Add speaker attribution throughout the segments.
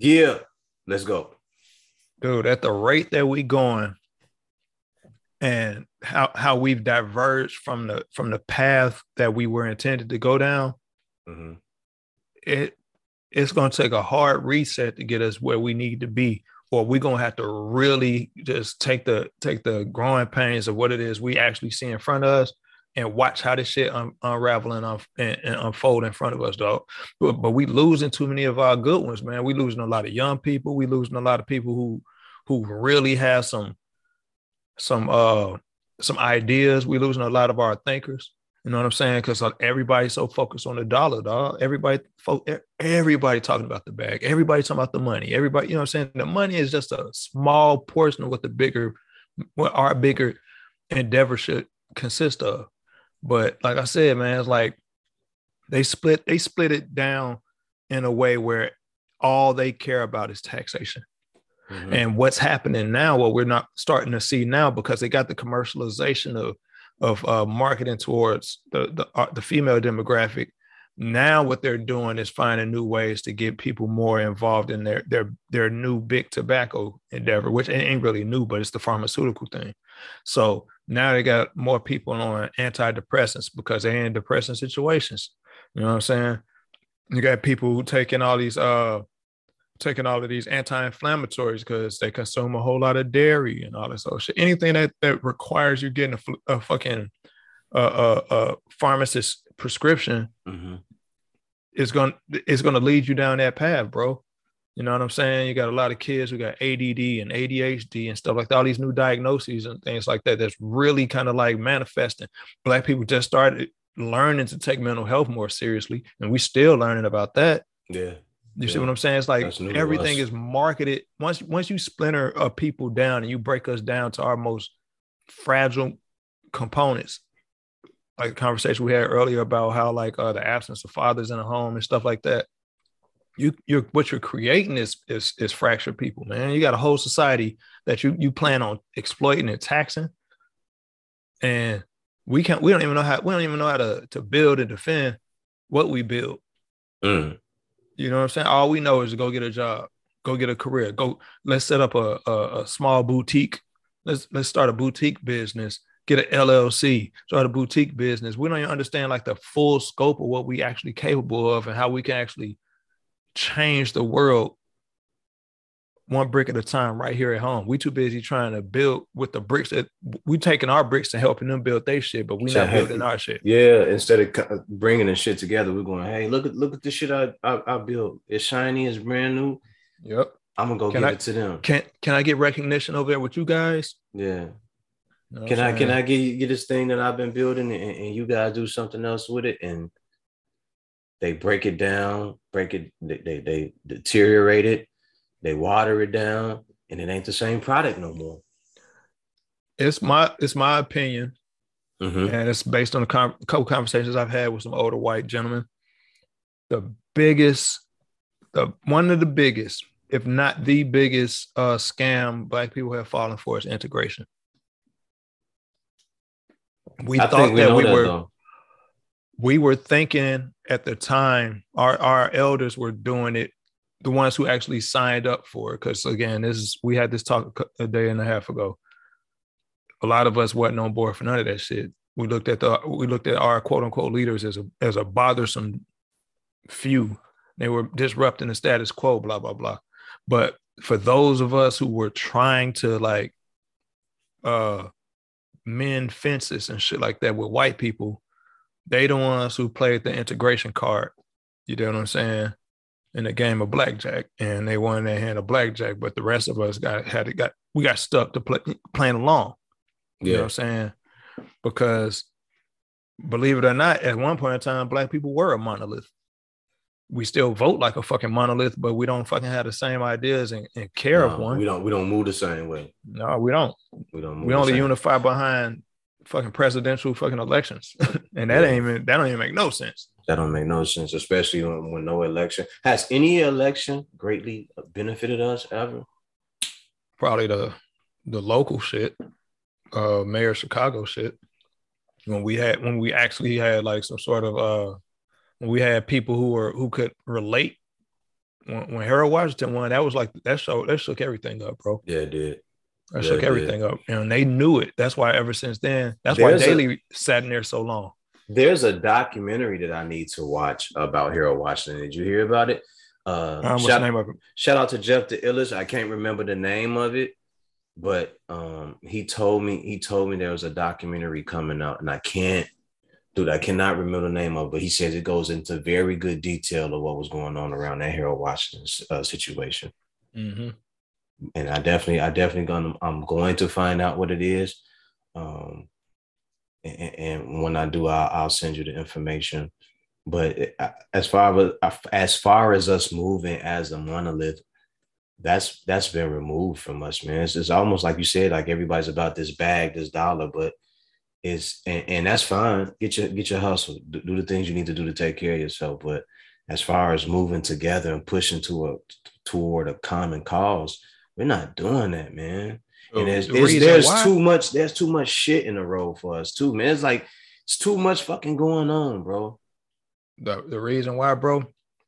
Speaker 1: Yeah, let's go.
Speaker 2: Dude, at the rate that we going and how how we've diverged from the from the path that we were intended to go down,
Speaker 1: hmm
Speaker 2: it it's gonna take a hard reset to get us where we need to be. Or we're gonna have to really just take the take the growing pains of what it is we actually see in front of us and watch how this shit un- unravel and, un- and, and unfold in front of us, dog. But, but we losing too many of our good ones, man. We losing a lot of young people. We losing a lot of people who who really have some some uh some ideas. We losing a lot of our thinkers. You know what I'm saying? Because everybody's so focused on the dollar, dog. Everybody, fo- everybody talking about the bag. Everybody talking about the money. Everybody, you know what I'm saying? The money is just a small portion of what the bigger, what our bigger endeavor should consist of. But like I said, man, it's like they split they split it down in a way where all they care about is taxation.
Speaker 1: Mhm.
Speaker 2: And what's happening now, what we're not starting to see now, because they got the commercialization of of uh, marketing towards the the, uh, the female demographic. Now, what they're doing is finding new ways to get people more involved in their their their new big tobacco endeavor, which ain't really new, but it's the pharmaceutical thing. So now they got more people on antidepressants because they're in depressing situations. You know what I'm saying? You got people taking all these uh taking all of these anti-inflammatories because they consume a whole lot of dairy and all this other shit. Anything that that requires you getting a, a fucking uh, uh, uh, pharmacist prescription
Speaker 1: Mhm.
Speaker 2: Is going is going to lead you down that path, bro. You know what I'm saying? You got a lot of kids who got ADD and ADHD and stuff like that. All these new diagnoses and things like that. That's really kind of like manifesting. Black people just started learning to take mental health more seriously, and we still learning about that.
Speaker 1: Yeah.
Speaker 2: You see what I'm saying? It's like everything is marketed. Once once you splinter uh, people down and you break us down to our most fragile components, like the conversation we had earlier about how like uh, the absence of fathers in the home and stuff like that. You you're what you're creating is is is fractured people, man. You got a whole society that you you plan on exploiting and taxing, and we can't. We don't even know how. We don't even know how to to build and defend what we build.
Speaker 1: Mm.
Speaker 2: You know what I'm saying? All we know is to go get a job, go get a career, go. Let's set up a, a, a small boutique. Let's let's start a boutique business. Get an LLC, start a boutique business. We don't even understand like the full scope of what we actually capable of and how we can actually change the world one brick at a time right here at home. We too busy trying to build with the bricks that we taking our bricks and helping them build their shit, but we not building our shit.
Speaker 1: Yeah. Instead of bringing the shit together, we're going, hey, look at look at the shit I I, I built. It's shiny. It's brand new.
Speaker 2: Yep.
Speaker 1: I'm gonna go
Speaker 2: Can
Speaker 1: give
Speaker 2: I-
Speaker 1: it to them.
Speaker 2: Can can I get recognition over there with you guys?
Speaker 1: Yeah.
Speaker 2: You know
Speaker 1: Can I can? I get get this thing that I've been building and, and you guys do something else with it and they break it down, break it, they, they they deteriorate it, they water it down, and it ain't the same product no more.
Speaker 2: it's my it's my opinion,
Speaker 1: Mhm.
Speaker 2: and it's based on a con- couple conversations I've had with some older white gentlemen. The biggest, the one of the biggest, if not the biggest, uh, scam black people have fallen for is integration. We
Speaker 1: I
Speaker 2: thought
Speaker 1: we
Speaker 2: that we
Speaker 1: that
Speaker 2: were
Speaker 1: though.
Speaker 2: we were thinking at the time our our elders were doing it the ones who actually signed up for it because again this is we had this talk a a day and a half ago. A lot of us wasn't on board for none of that shit. We looked at the we looked at our quote unquote leaders as a as a bothersome few. They were disrupting the status quo blah blah blah. But for those of us who were trying to like uh mend fences and shit like that with white people they the ones who played the integration card. You know what I'm saying? In the game of blackjack, and they won their hand of blackjack, but the rest of us got had it got we got stuck to play, playing along. You know what I'm saying? Because believe it or not, at one point in time, black people were a monolith. We still vote like a fucking monolith, but we don't fucking have the same ideas and, and care
Speaker 1: No,
Speaker 2: of one.
Speaker 1: We don't we don't move the same way.
Speaker 2: no, we don't.
Speaker 1: We don't move
Speaker 2: We only unify behind fucking presidential fucking elections, and that
Speaker 1: Yeah.
Speaker 2: ain't even that don't even make no sense.
Speaker 1: That don't make no sense, especially when, when no election. Has any election greatly benefited us ever?
Speaker 2: probably the the local shit, uh mayor of Chicago shit. When we had when we actually had like some sort of uh we had people who were who could relate when, when Harold Washington won, that was like that show that shook everything up, bro.
Speaker 1: Yeah, it did.
Speaker 2: That
Speaker 1: Yeah,
Speaker 2: shook everything up. And they knew it. That's why ever since then, that's why
Speaker 1: There's a-
Speaker 2: Daley sat in there so long.
Speaker 1: There's a documentary that I need to watch about Harold Washington. Did you hear about it? Uh,
Speaker 2: Um,
Speaker 1: shout,
Speaker 2: name of it?
Speaker 1: shout out to Jeff the Illich. I can't remember the name of it, but um, he told me he told me there was a documentary coming out, and I can't, dude, I cannot remember the name of. it, But he says it goes into very good detail of what was going on around that Harold Washington uh, situation.
Speaker 2: Mhm.
Speaker 1: and I definitely, I definitely gonna, I'm going to find out what it is. Um, and, and when I do, I'll, I'll send you the information. But as far as as far as us moving as a monolith, that's that's been removed from us, man. It's, it's almost like you said, like everybody's about this bag, this dollar, but it's and, and that's fine. Get your get your hustle, do, do the things you need to do to take care of yourself. But as far as moving together and pushing to a toward a common cause, we're not doing that, man. And there's,
Speaker 2: The
Speaker 1: there's, there's
Speaker 2: why-
Speaker 1: too much, there's too much shit in the road for us too, man. It's like it's too much fucking going on, bro.
Speaker 2: the, the reason why, bro,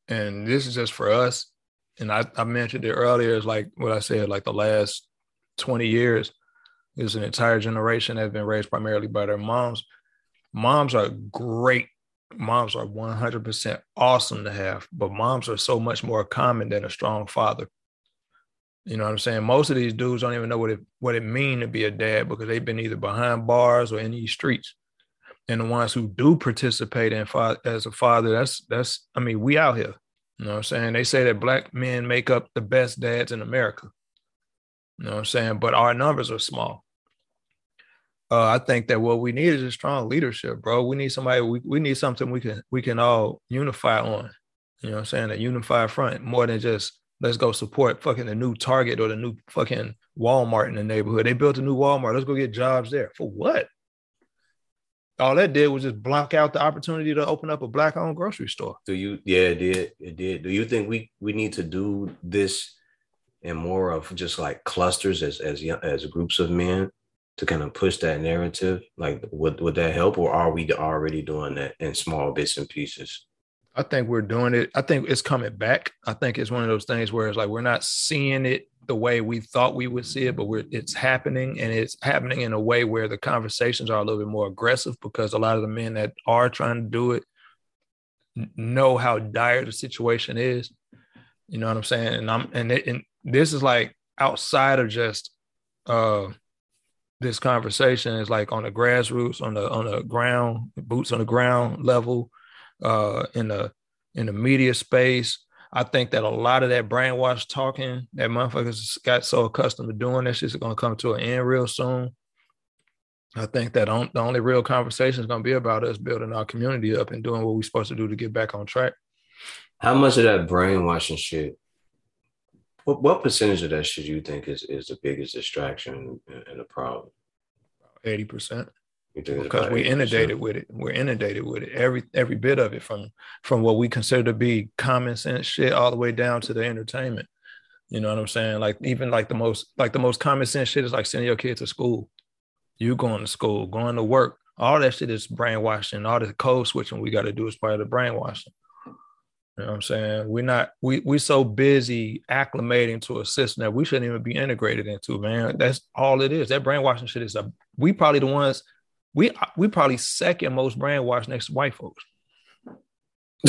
Speaker 2: and this is just for us, and I, I mentioned it earlier, is like what I said, like the last 20 years, there's an entire generation that's been raised primarily by their moms. Moms are great. Moms are 100% awesome to have, but moms are so much more common than a strong father. You know what I'm saying? Most of these dudes don't even know what it what it mean to be a dad because they've been either behind bars or in these streets and the ones who do participate in fa- as a father, that's that's I mean, we out here. You know what I'm saying? They say that black men make up the best dads in America. You know what I'm saying? But our numbers are small. Uh, I think that what we need is a strong leadership, bro. We need somebody, we, we need something we can we can all unify on. You know what I'm saying? A unified front more than just let's go support fucking the new Target or the new fucking Walmart in the neighborhood. They built a new Walmart. Let's go get jobs there. For what? all that did was just block out the opportunity to open up a black owned grocery store.
Speaker 1: Do you? Yeah, it did. It did. Do you think we we need to do this in more of just like clusters as as as groups of men to kind of push that narrative? Like, would would that help, or are we already doing that in small bits and pieces?
Speaker 2: I think we're doing it. I think it's coming back. I think it's one of those things where it's like we're not seeing it the way we thought we would see it, but we're it's happening and it's happening in a way where the conversations are a little bit more aggressive because a lot of the men that are trying to do it know how dire the situation is. You know what I'm saying? And I'm and it, and this is like outside of just uh this conversation is like on the grassroots, on the on the ground, boots on the ground level, uh in the in the media space. I think that a lot of that brainwash talking that motherfuckers got so accustomed to doing that shit's gonna come to an end real soon. I think that on, the only real conversation is gonna be about us building our community up and doing what we're supposed to do to get back on track.
Speaker 1: How much of that brainwashing shit? What what percentage of that should you think is is the biggest distraction and, the problem?
Speaker 2: Eighty percent.
Speaker 1: You think it's
Speaker 2: because we're
Speaker 1: 80%?
Speaker 2: inundated with it. We're inundated with it. Every every bit of it, from from what we consider to be common sense shit, all the way down to the entertainment. You know what I'm saying? Like even like the most like the most common sense shit is like sending your kid to school. You going to school, going to work. All that shit is brainwashing. All the code switching we got to do is part of the brainwashing. You know what I'm saying? We're not we we so busy acclimating to a system that we shouldn't even be integrated into, man. That's all it is. That brainwashing shit is a we probably the ones we we probably second most brainwashed next to white folks.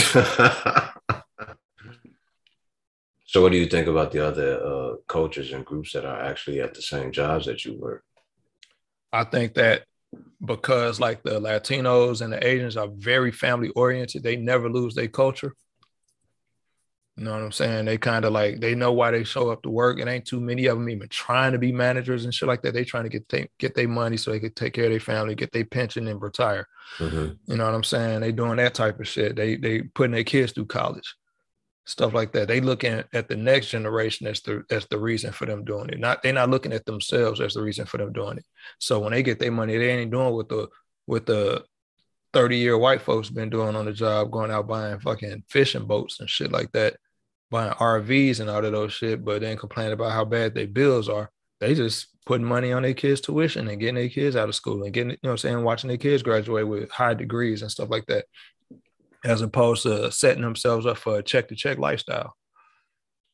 Speaker 1: so, what do you think about the other uh, cultures and groups that are actually at the same jobs that you work?
Speaker 2: I think that because like the Latinos and the Asians are very family oriented, they never lose their culture. You know what I'm saying? They kind of like they know why they show up to work. It ain't too many of them even trying to be managers and shit like that. They trying to get get their money so they could take care of their family, get their pension, and retire.
Speaker 1: Mhm.
Speaker 2: You know what I'm saying? They doing that type of shit. They they putting their kids through college, stuff like that. They looking at the next generation as the as the reason for them doing it. Not they're not looking at themselves as the reason for them doing it. So when they get their money, they ain't doing what the what the 30 year white folks been doing on the job, going out buying fucking fishing boats and shit like that, buying RVs and all of those shit, but then complaining about how bad their bills are. They just putting money on their kids' tuition and getting their kids out of school and getting, you know what I'm saying, watching their kids graduate with high degrees and stuff like that, as opposed to setting themselves up for a check to check lifestyle.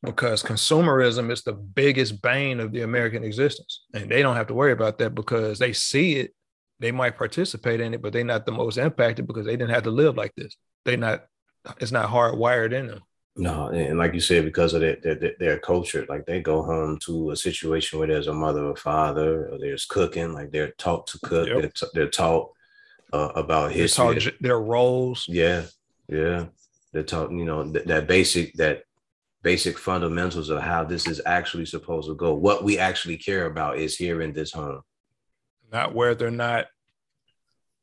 Speaker 2: because consumerism is the biggest bane of the American existence. And they don't have to worry about that because they see it. They might participate in it, but they're not the most impacted because they didn't have to live like this. They not, it's not hardwired in them.
Speaker 1: No, and like you said, because of their, their, their culture, like they go home to a situation where there's a mother or father, or there's cooking, like they're taught to cook, yep. they're, t- they're, taught uh, about history,
Speaker 2: taught their roles.
Speaker 1: Yeah, yeah, they're taught, you know, th- that basic that basic fundamentals of how this is actually supposed to go. What we actually care about is here in this home.
Speaker 2: Not whether or not,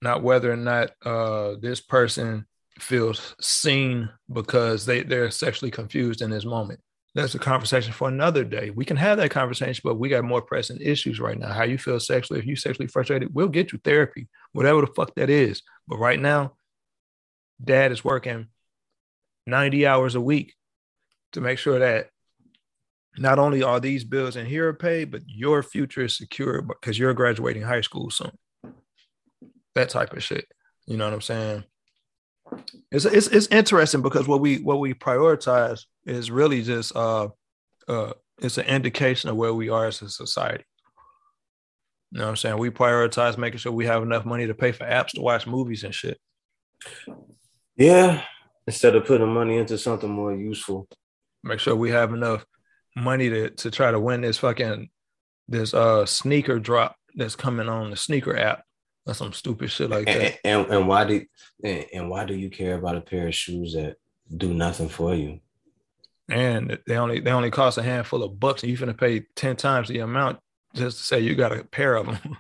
Speaker 2: not whether or not uh, this person feels seen because they, they're sexually confused in this moment. That's a conversation for another day. We can have that conversation, but we got more pressing issues right now. How you feel sexually, if you sexually frustrated, we'll get you therapy, whatever the fuck that is. But right now, dad is working 90 hours a week to make sure that not only are these bills in here paid, but your future is secure because you're graduating high school soon. That type of shit. You know what I'm saying? It's it's, it's interesting because what we what we prioritize is really just uh uh it's an indication of where we are as a society. You know what I'm saying? We prioritize making sure we have enough money to pay for apps to watch movies and shit.
Speaker 1: Yeah. Instead of putting money into something more useful
Speaker 2: make sure we have enough money to to try to win this fucking this uh sneaker drop that's coming on the sneaker app or some stupid shit like
Speaker 1: that. And, and, and why do and, and why do you care about a pair of shoes that do nothing for you?
Speaker 2: And they only they only cost a handful of bucks, and you're gonna pay ten times the amount just to say you got a pair of them.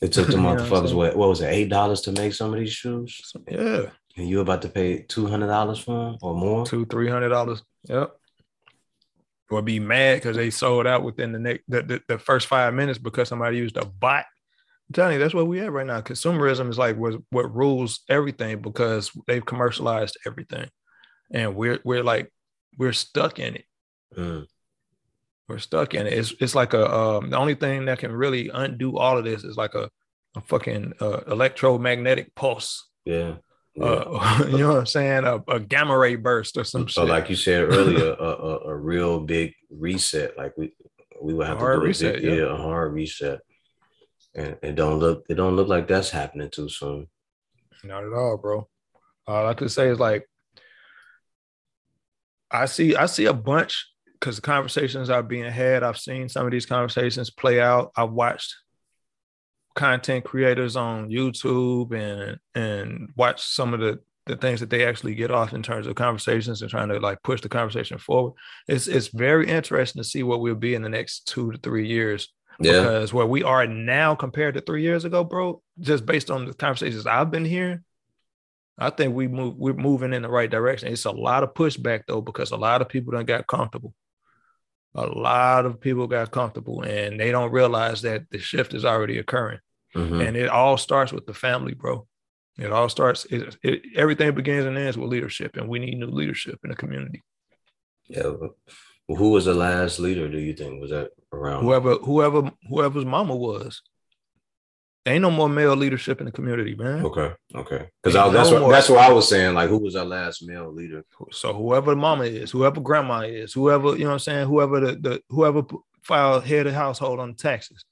Speaker 1: It took the motherfuckers what, what was it eight dollars to make some of these shoes?
Speaker 2: Yeah.
Speaker 1: And you about to pay two hundred dollars for them or more?
Speaker 2: Two three hundred dollars. Yep or be mad because they sold out within the next the, the, the, first five minutes because somebody used a bot. You, that's what we have right now. Consumerism is like what, what rules everything because they've commercialized everything. And we're we're like we're stuck in it. Mm. We're stuck in it. It's it's like a um, the only thing that can really undo all of this is like a, a fucking uh, electromagnetic pulse.
Speaker 1: Yeah.
Speaker 2: Uh, you know what I'm saying? A, a, gamma ray burst or some
Speaker 1: so,
Speaker 2: shit.
Speaker 1: like you said earlier, a, a, a, real big reset. Like we we would have to do reset, yeah. yeah, a hard reset. And it don't look it don't look like that's happening too soon.
Speaker 2: Not at all, bro. All I could say is like I see I see a bunch because the conversations are being had. I've seen some of these conversations play out. I've watched content creators on YouTube and and watch some of the the things that they actually get off in terms of conversations and trying to like push the conversation forward. It's it's very interesting to see what we'll be in the next two to three years. Yeah. Because where we are now compared to three years ago, bro, just based on the conversations I've been hearing, I think we move we're moving in the right direction. It's a lot of pushback though, because a lot of people don't got comfortable. A lot of people got comfortable and they don't realize that the shift is already occurring. Mm-hmm. And it all starts with the family, bro. It all starts, it, it, everything begins and ends with leadership, and we need new leadership in the community.
Speaker 1: Yeah. Who was the last leader, do you think? Was that around?
Speaker 2: Whoever, whoever, whoever's mama was. ain't no more male leadership in the community, man.
Speaker 1: Okay. Okay. Because that's no what that's what I was saying. Like, who was our last male leader?
Speaker 2: So whoever the mama is, whoever grandma is, whoever, you know what I'm saying, whoever the, the whoever filed head of household on the taxes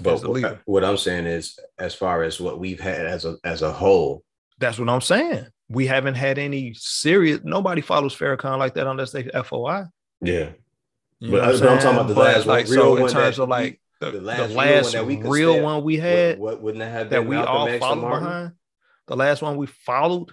Speaker 1: but what, what I'm saying is, as far as what we've had as a as a whole,
Speaker 2: that's what I'm saying. We haven't had any serious. Nobody follows Farrakhan like that unless they FOI.
Speaker 1: Yeah, you but, I'm, but talking about the but last
Speaker 2: like one, so in terms of like the, the last, the last real, one, real one we had.
Speaker 1: What, wouldn't have
Speaker 2: that we Malcolm all X followed behind? The last one we followed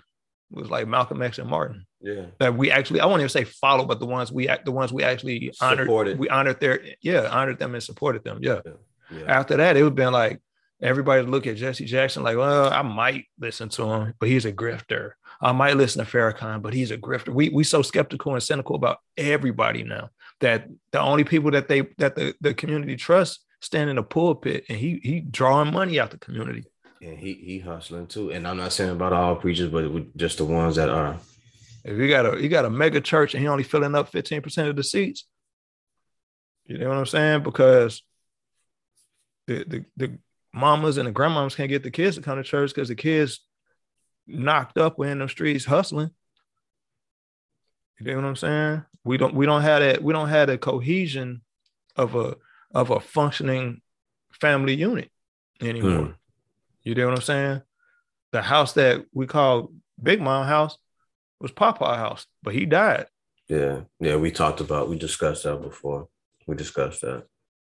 Speaker 2: was like Malcolm X and Martin.
Speaker 1: Yeah,
Speaker 2: that we actually I won't even say follow, but the ones we the ones we actually honored. Supported. We honored their yeah honored them and supported them. Yeah. yeah. Yeah. After that, it would have been like everybody look at Jesse Jackson like, well, I might listen to him, but he's a grifter. I might listen to Farrakhan, but he's a grifter. We we so skeptical and cynical about everybody now that the only people that they that the, the community trusts stand in the pulpit and he he drawing money out the community.
Speaker 1: And he he hustling too. And I'm not saying about all preachers, but just the ones that are.
Speaker 2: If you got a you got a mega church and he only filling up 15% of the seats, you know what I'm saying? Because the, the, the mamas and the grandmas can't get the kids to come to church because the kids knocked up in the streets hustling. You know what I'm saying? We don't we don't have that we don't have a cohesion of a of a functioning family unit anymore. Mm. You know what I'm saying? The house that we call Big Mom house was Papa house, but he died.
Speaker 1: Yeah, yeah, we talked about we discussed that before. We discussed that.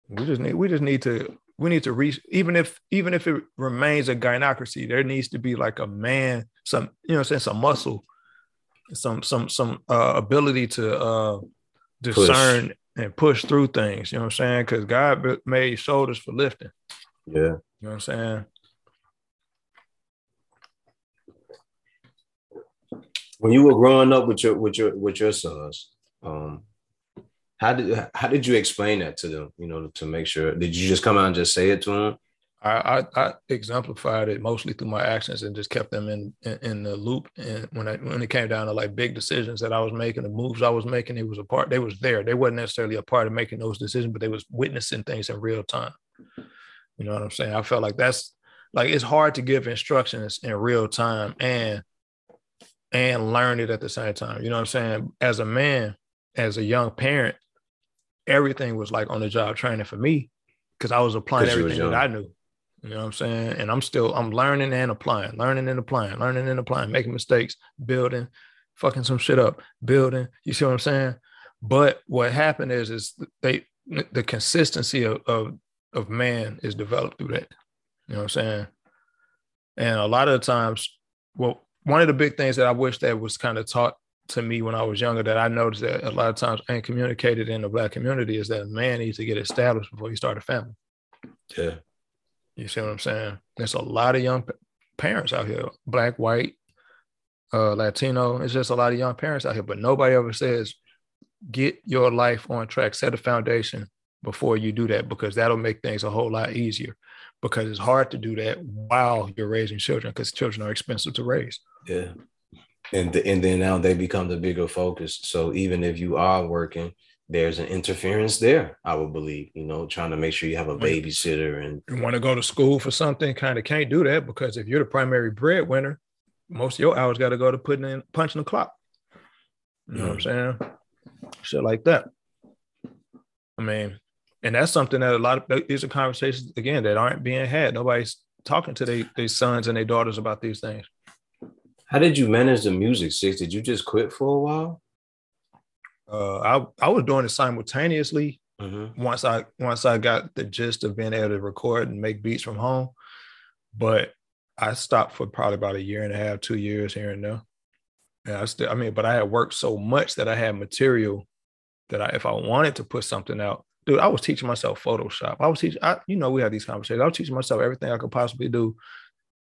Speaker 2: We just need we just need to we need to reach even if even if it remains a gynocracy, there needs to be like a man, some you know, saying some muscle, some some some uh, ability to uh, discern push. and push through things. You know what I'm saying? Because God made shoulders for lifting.
Speaker 1: Yeah, you
Speaker 2: know what I'm saying.
Speaker 1: When you were growing up with your with your with your sons, um, how did how did you explain that to them? You know, to make sure did you just come out and just say it to them?
Speaker 2: I, I, I exemplified it mostly through my actions and just kept them in, in, in the loop. And when I when it came down to like big decisions that I was making, the moves I was making, it was a part. They was there. They wasn't necessarily a part of making those decisions, but they was witnessing things in real time. You know what I'm saying? I felt like that's like it's hard to give instructions in real time and and learn it at the same time. You know what I'm saying? As a man, as a young parent, everything was like on the job training for me because I was applying everything that I knew. You know what I'm saying? And I'm still I'm learning and applying, learning and applying, learning and applying, making mistakes, building, fucking some shit up, building. You see what I'm saying? But what happened is is they the consistency of of, of man is developed through that. You know what I'm saying? And a lot of the times, well, one of the big things that I wish that was kind of taught to me when I was younger that I noticed that a lot of times and communicated in the black community is that a man needs to get established before you start a family.
Speaker 1: Yeah.
Speaker 2: You see what I'm saying? There's a lot of young parents out here, black, white, uh, Latino. It's just a lot of young parents out here, but nobody ever says, get your life on track, set a foundation before you do that, because that'll make things a whole lot easier. Because it's hard to do that while you're raising children, because children are expensive to raise.
Speaker 1: Yeah and the, and then now they become the bigger focus. So even if you are working, there's an interference there. I would believe, you know, trying to make sure you have a babysitter and
Speaker 2: you want to go to school for something, kind of can't do that because if you're the primary breadwinner, most of your hours got to go to putting in punching the clock. You know mm. what I'm mm. saying? Shit like that. I mean, and that's something that a lot of these are conversations again that aren't being had. Nobody's talking to their, their sons and their daughters about these things.
Speaker 1: How did you manage the music, Six? Did you just quit for a while?
Speaker 2: Uh, I I was doing it simultaneously. Mm-hmm. Once I once I got the gist of being able to record and make beats from home, but I stopped for probably about a year and a half, two years here and there. And I still, I mean, but I had worked so much that I had material that I, if I wanted to put something out, dude, I was teaching myself Photoshop. I was teaching, I, you know, we had these conversations. I was teaching myself everything I could possibly do.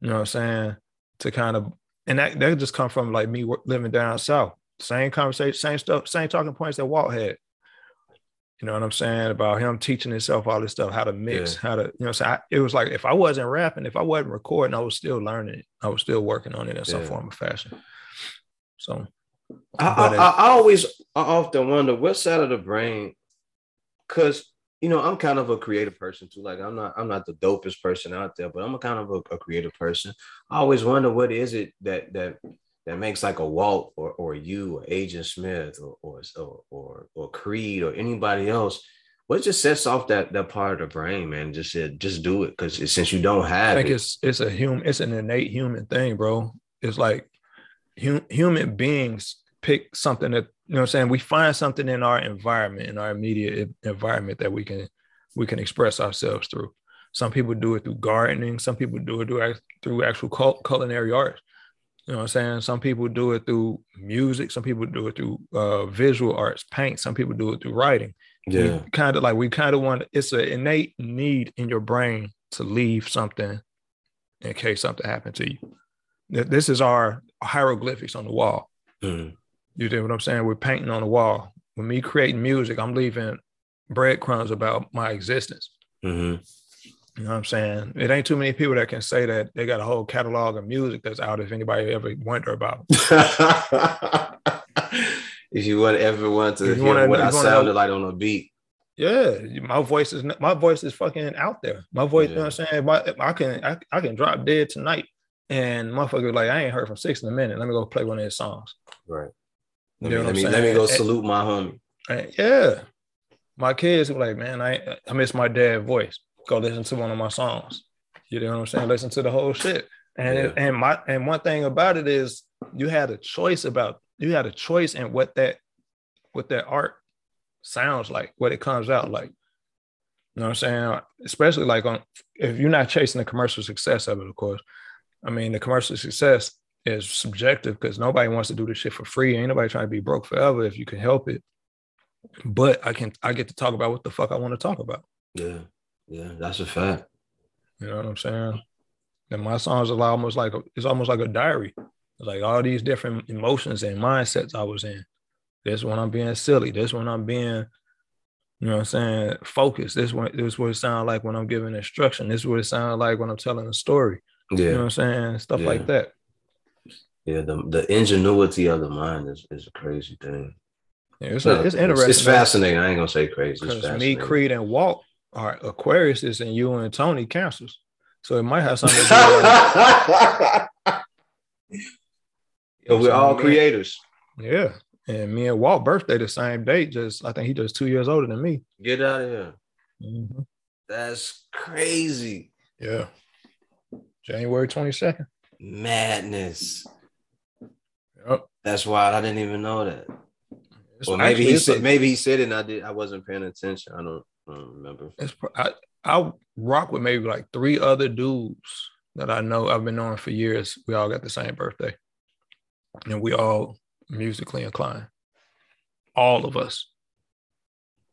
Speaker 2: You know what I'm saying? To kind of and that that just come from like me living down south. Same conversation, same stuff, same talking points that Walt had. You know what I'm saying about him teaching himself all this stuff, how to mix, yeah. how to, you know, so I, it was like if I wasn't rapping, if I wasn't recording, I was still learning it. I was still working on it in yeah. some form of fashion. So,
Speaker 1: I, I, I, always, I often wonder what side of the brain, because you know, I'm kind of a creative person too. Like I'm not, I'm not the dopest person out there, but I'm a kind of a, a creative person. I always wonder what is it that that that makes like a Walt or or you or Agent Smith or or or or Creed or anybody else. What just sets off that that part of the brain, man? Just said, just do it because since you don't have,
Speaker 2: I think it, it's it's a human, it's an innate human thing, bro. It's like hum, human beings pick something that you know what I'm saying? We find something in our environment in our immediate environment that we can we can express ourselves through. Some people do it through gardening some people do it through, through actual culinary arts. You know what i'm saying? Some people do it through music some people do it through uh, visual arts paint some people do it through writing.
Speaker 1: Yeah.
Speaker 2: kind of like we kind of want it's an innate need in your brain to leave something in case something happened to you. This is our hieroglyphics on the wall. Mm. You know what I'm saying? We're painting on the wall. With me creating music, I'm leaving breadcrumbs about my existence. Mm-hmm. You know what I'm saying? It ain't too many people that can say that they got a whole catalog of music that's out if anybody ever wonder about.
Speaker 1: if you want ever want to hear wanna, what I sounded know, like on a beat.
Speaker 2: Yeah, my voice is my voice is fucking out there. My voice, yeah. you know what I'm saying? My, I can I, I can drop dead tonight and motherfucker like I ain't heard from six in a minute. Let me go play one of his songs.
Speaker 1: Right. Let
Speaker 2: You
Speaker 1: me,
Speaker 2: know
Speaker 1: let me, let me go salute my homie.
Speaker 2: And yeah, my kids were like, man, I I miss my dad's voice. Go listen to one of my songs. You know what I'm saying? Listen to the whole shit. And it- and my and one thing about it is you had a choice about you had a choice in what that what that art sounds like, what it comes out like. You know what I'm saying? Especially like on if you're not chasing the commercial success of it, of course. I mean, the commercial success is subjective because nobody wants to do this shit for free. Ain't nobody trying to be broke forever if you can help it. But I can I get to talk about what the fuck I want to talk about.
Speaker 1: Yeah, yeah, that's a fact.
Speaker 2: You know what I'm saying? And my songs are almost like a, it's almost like a diary. It's like all these different emotions and mindsets I was in. This one I'm being silly. This one I'm being, you know what I'm saying, focused. This one, this is what it sounds like when I'm giving instruction. This is what it sounds like when I'm telling a story.
Speaker 1: Yeah,
Speaker 2: You know what I'm saying? Stuff
Speaker 1: Yeah.
Speaker 2: like that.
Speaker 1: Yeah. The the ingenuity of the mind is, is a crazy thing.
Speaker 2: Yeah, it's,
Speaker 1: No,
Speaker 2: it's interesting.
Speaker 1: It's fascinating. I ain't gonna say crazy. It's
Speaker 2: Because me. Creed, and Walt are Aquarius is and you and Tony cancers. So it might have something to do with
Speaker 1: Yeah, we're all creators.
Speaker 2: Yeah. And me and Walt birthday the same date. Just I think he just two years older than me.
Speaker 1: Get out of here.
Speaker 2: Mhm.
Speaker 1: That's crazy.
Speaker 2: Yeah. January 22nd.
Speaker 1: Madness.
Speaker 2: Yep.
Speaker 1: That's wild. I didn't even know that.
Speaker 2: It's
Speaker 1: Or maybe he said
Speaker 2: a-
Speaker 1: maybe he said it and I did I wasn't paying attention. I don't, I don't remember.
Speaker 2: I, I rock with maybe like three other dudes that I know I've been knowing for years. We all got the same birthday. And we all musically inclined. All of us.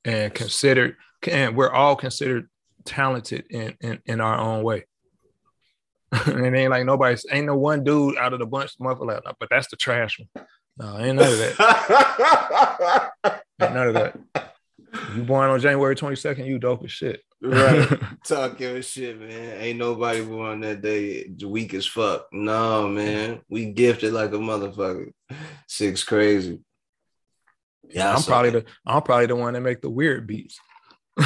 Speaker 2: And considered and we're all considered talented in in, in our own way. and it ain't like nobody's ain't no one dude out of the bunch mother like, "No, but that's the trash one. No, ain't none of that. Ain't none of that. You born on January 22nd, you dope as shit.
Speaker 1: right. Talk your shit, man. Ain't nobody born that day weak as fuck. No, man. We gifted like a motherfucker. Six crazy. Yeah,
Speaker 2: I'm probably the I'm probably the one that make the weird beats. You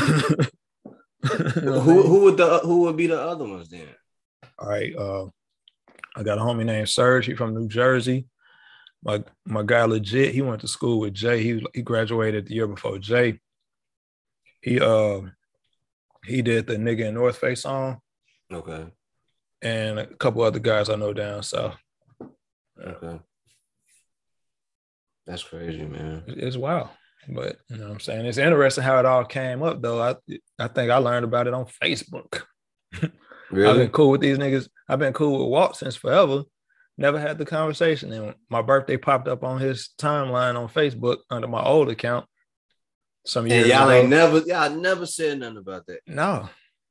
Speaker 2: know what I
Speaker 1: who
Speaker 2: mean?
Speaker 1: who would the who would be the other ones then?
Speaker 2: All right. Uh, I got a homie named Serge. He from New Jersey. My my guy legit. He went to school with Jay. He he graduated the year before Jay. He uh he did the nigga in North Face song
Speaker 1: Okay.
Speaker 2: and a couple other guys I know down south.
Speaker 1: Okay. That's crazy, man.
Speaker 2: It's wild. But you know what I'm saying? It's interesting how it all came up though. I I think I learned about it on Facebook. I've been cool with these niggas. I've been cool with Walt since forever. Never had the conversation. And my birthday popped up on his timeline on Facebook under my old account. Some years
Speaker 1: And y'all
Speaker 2: ago.
Speaker 1: ain't never y'all never said nothing about that.
Speaker 2: no,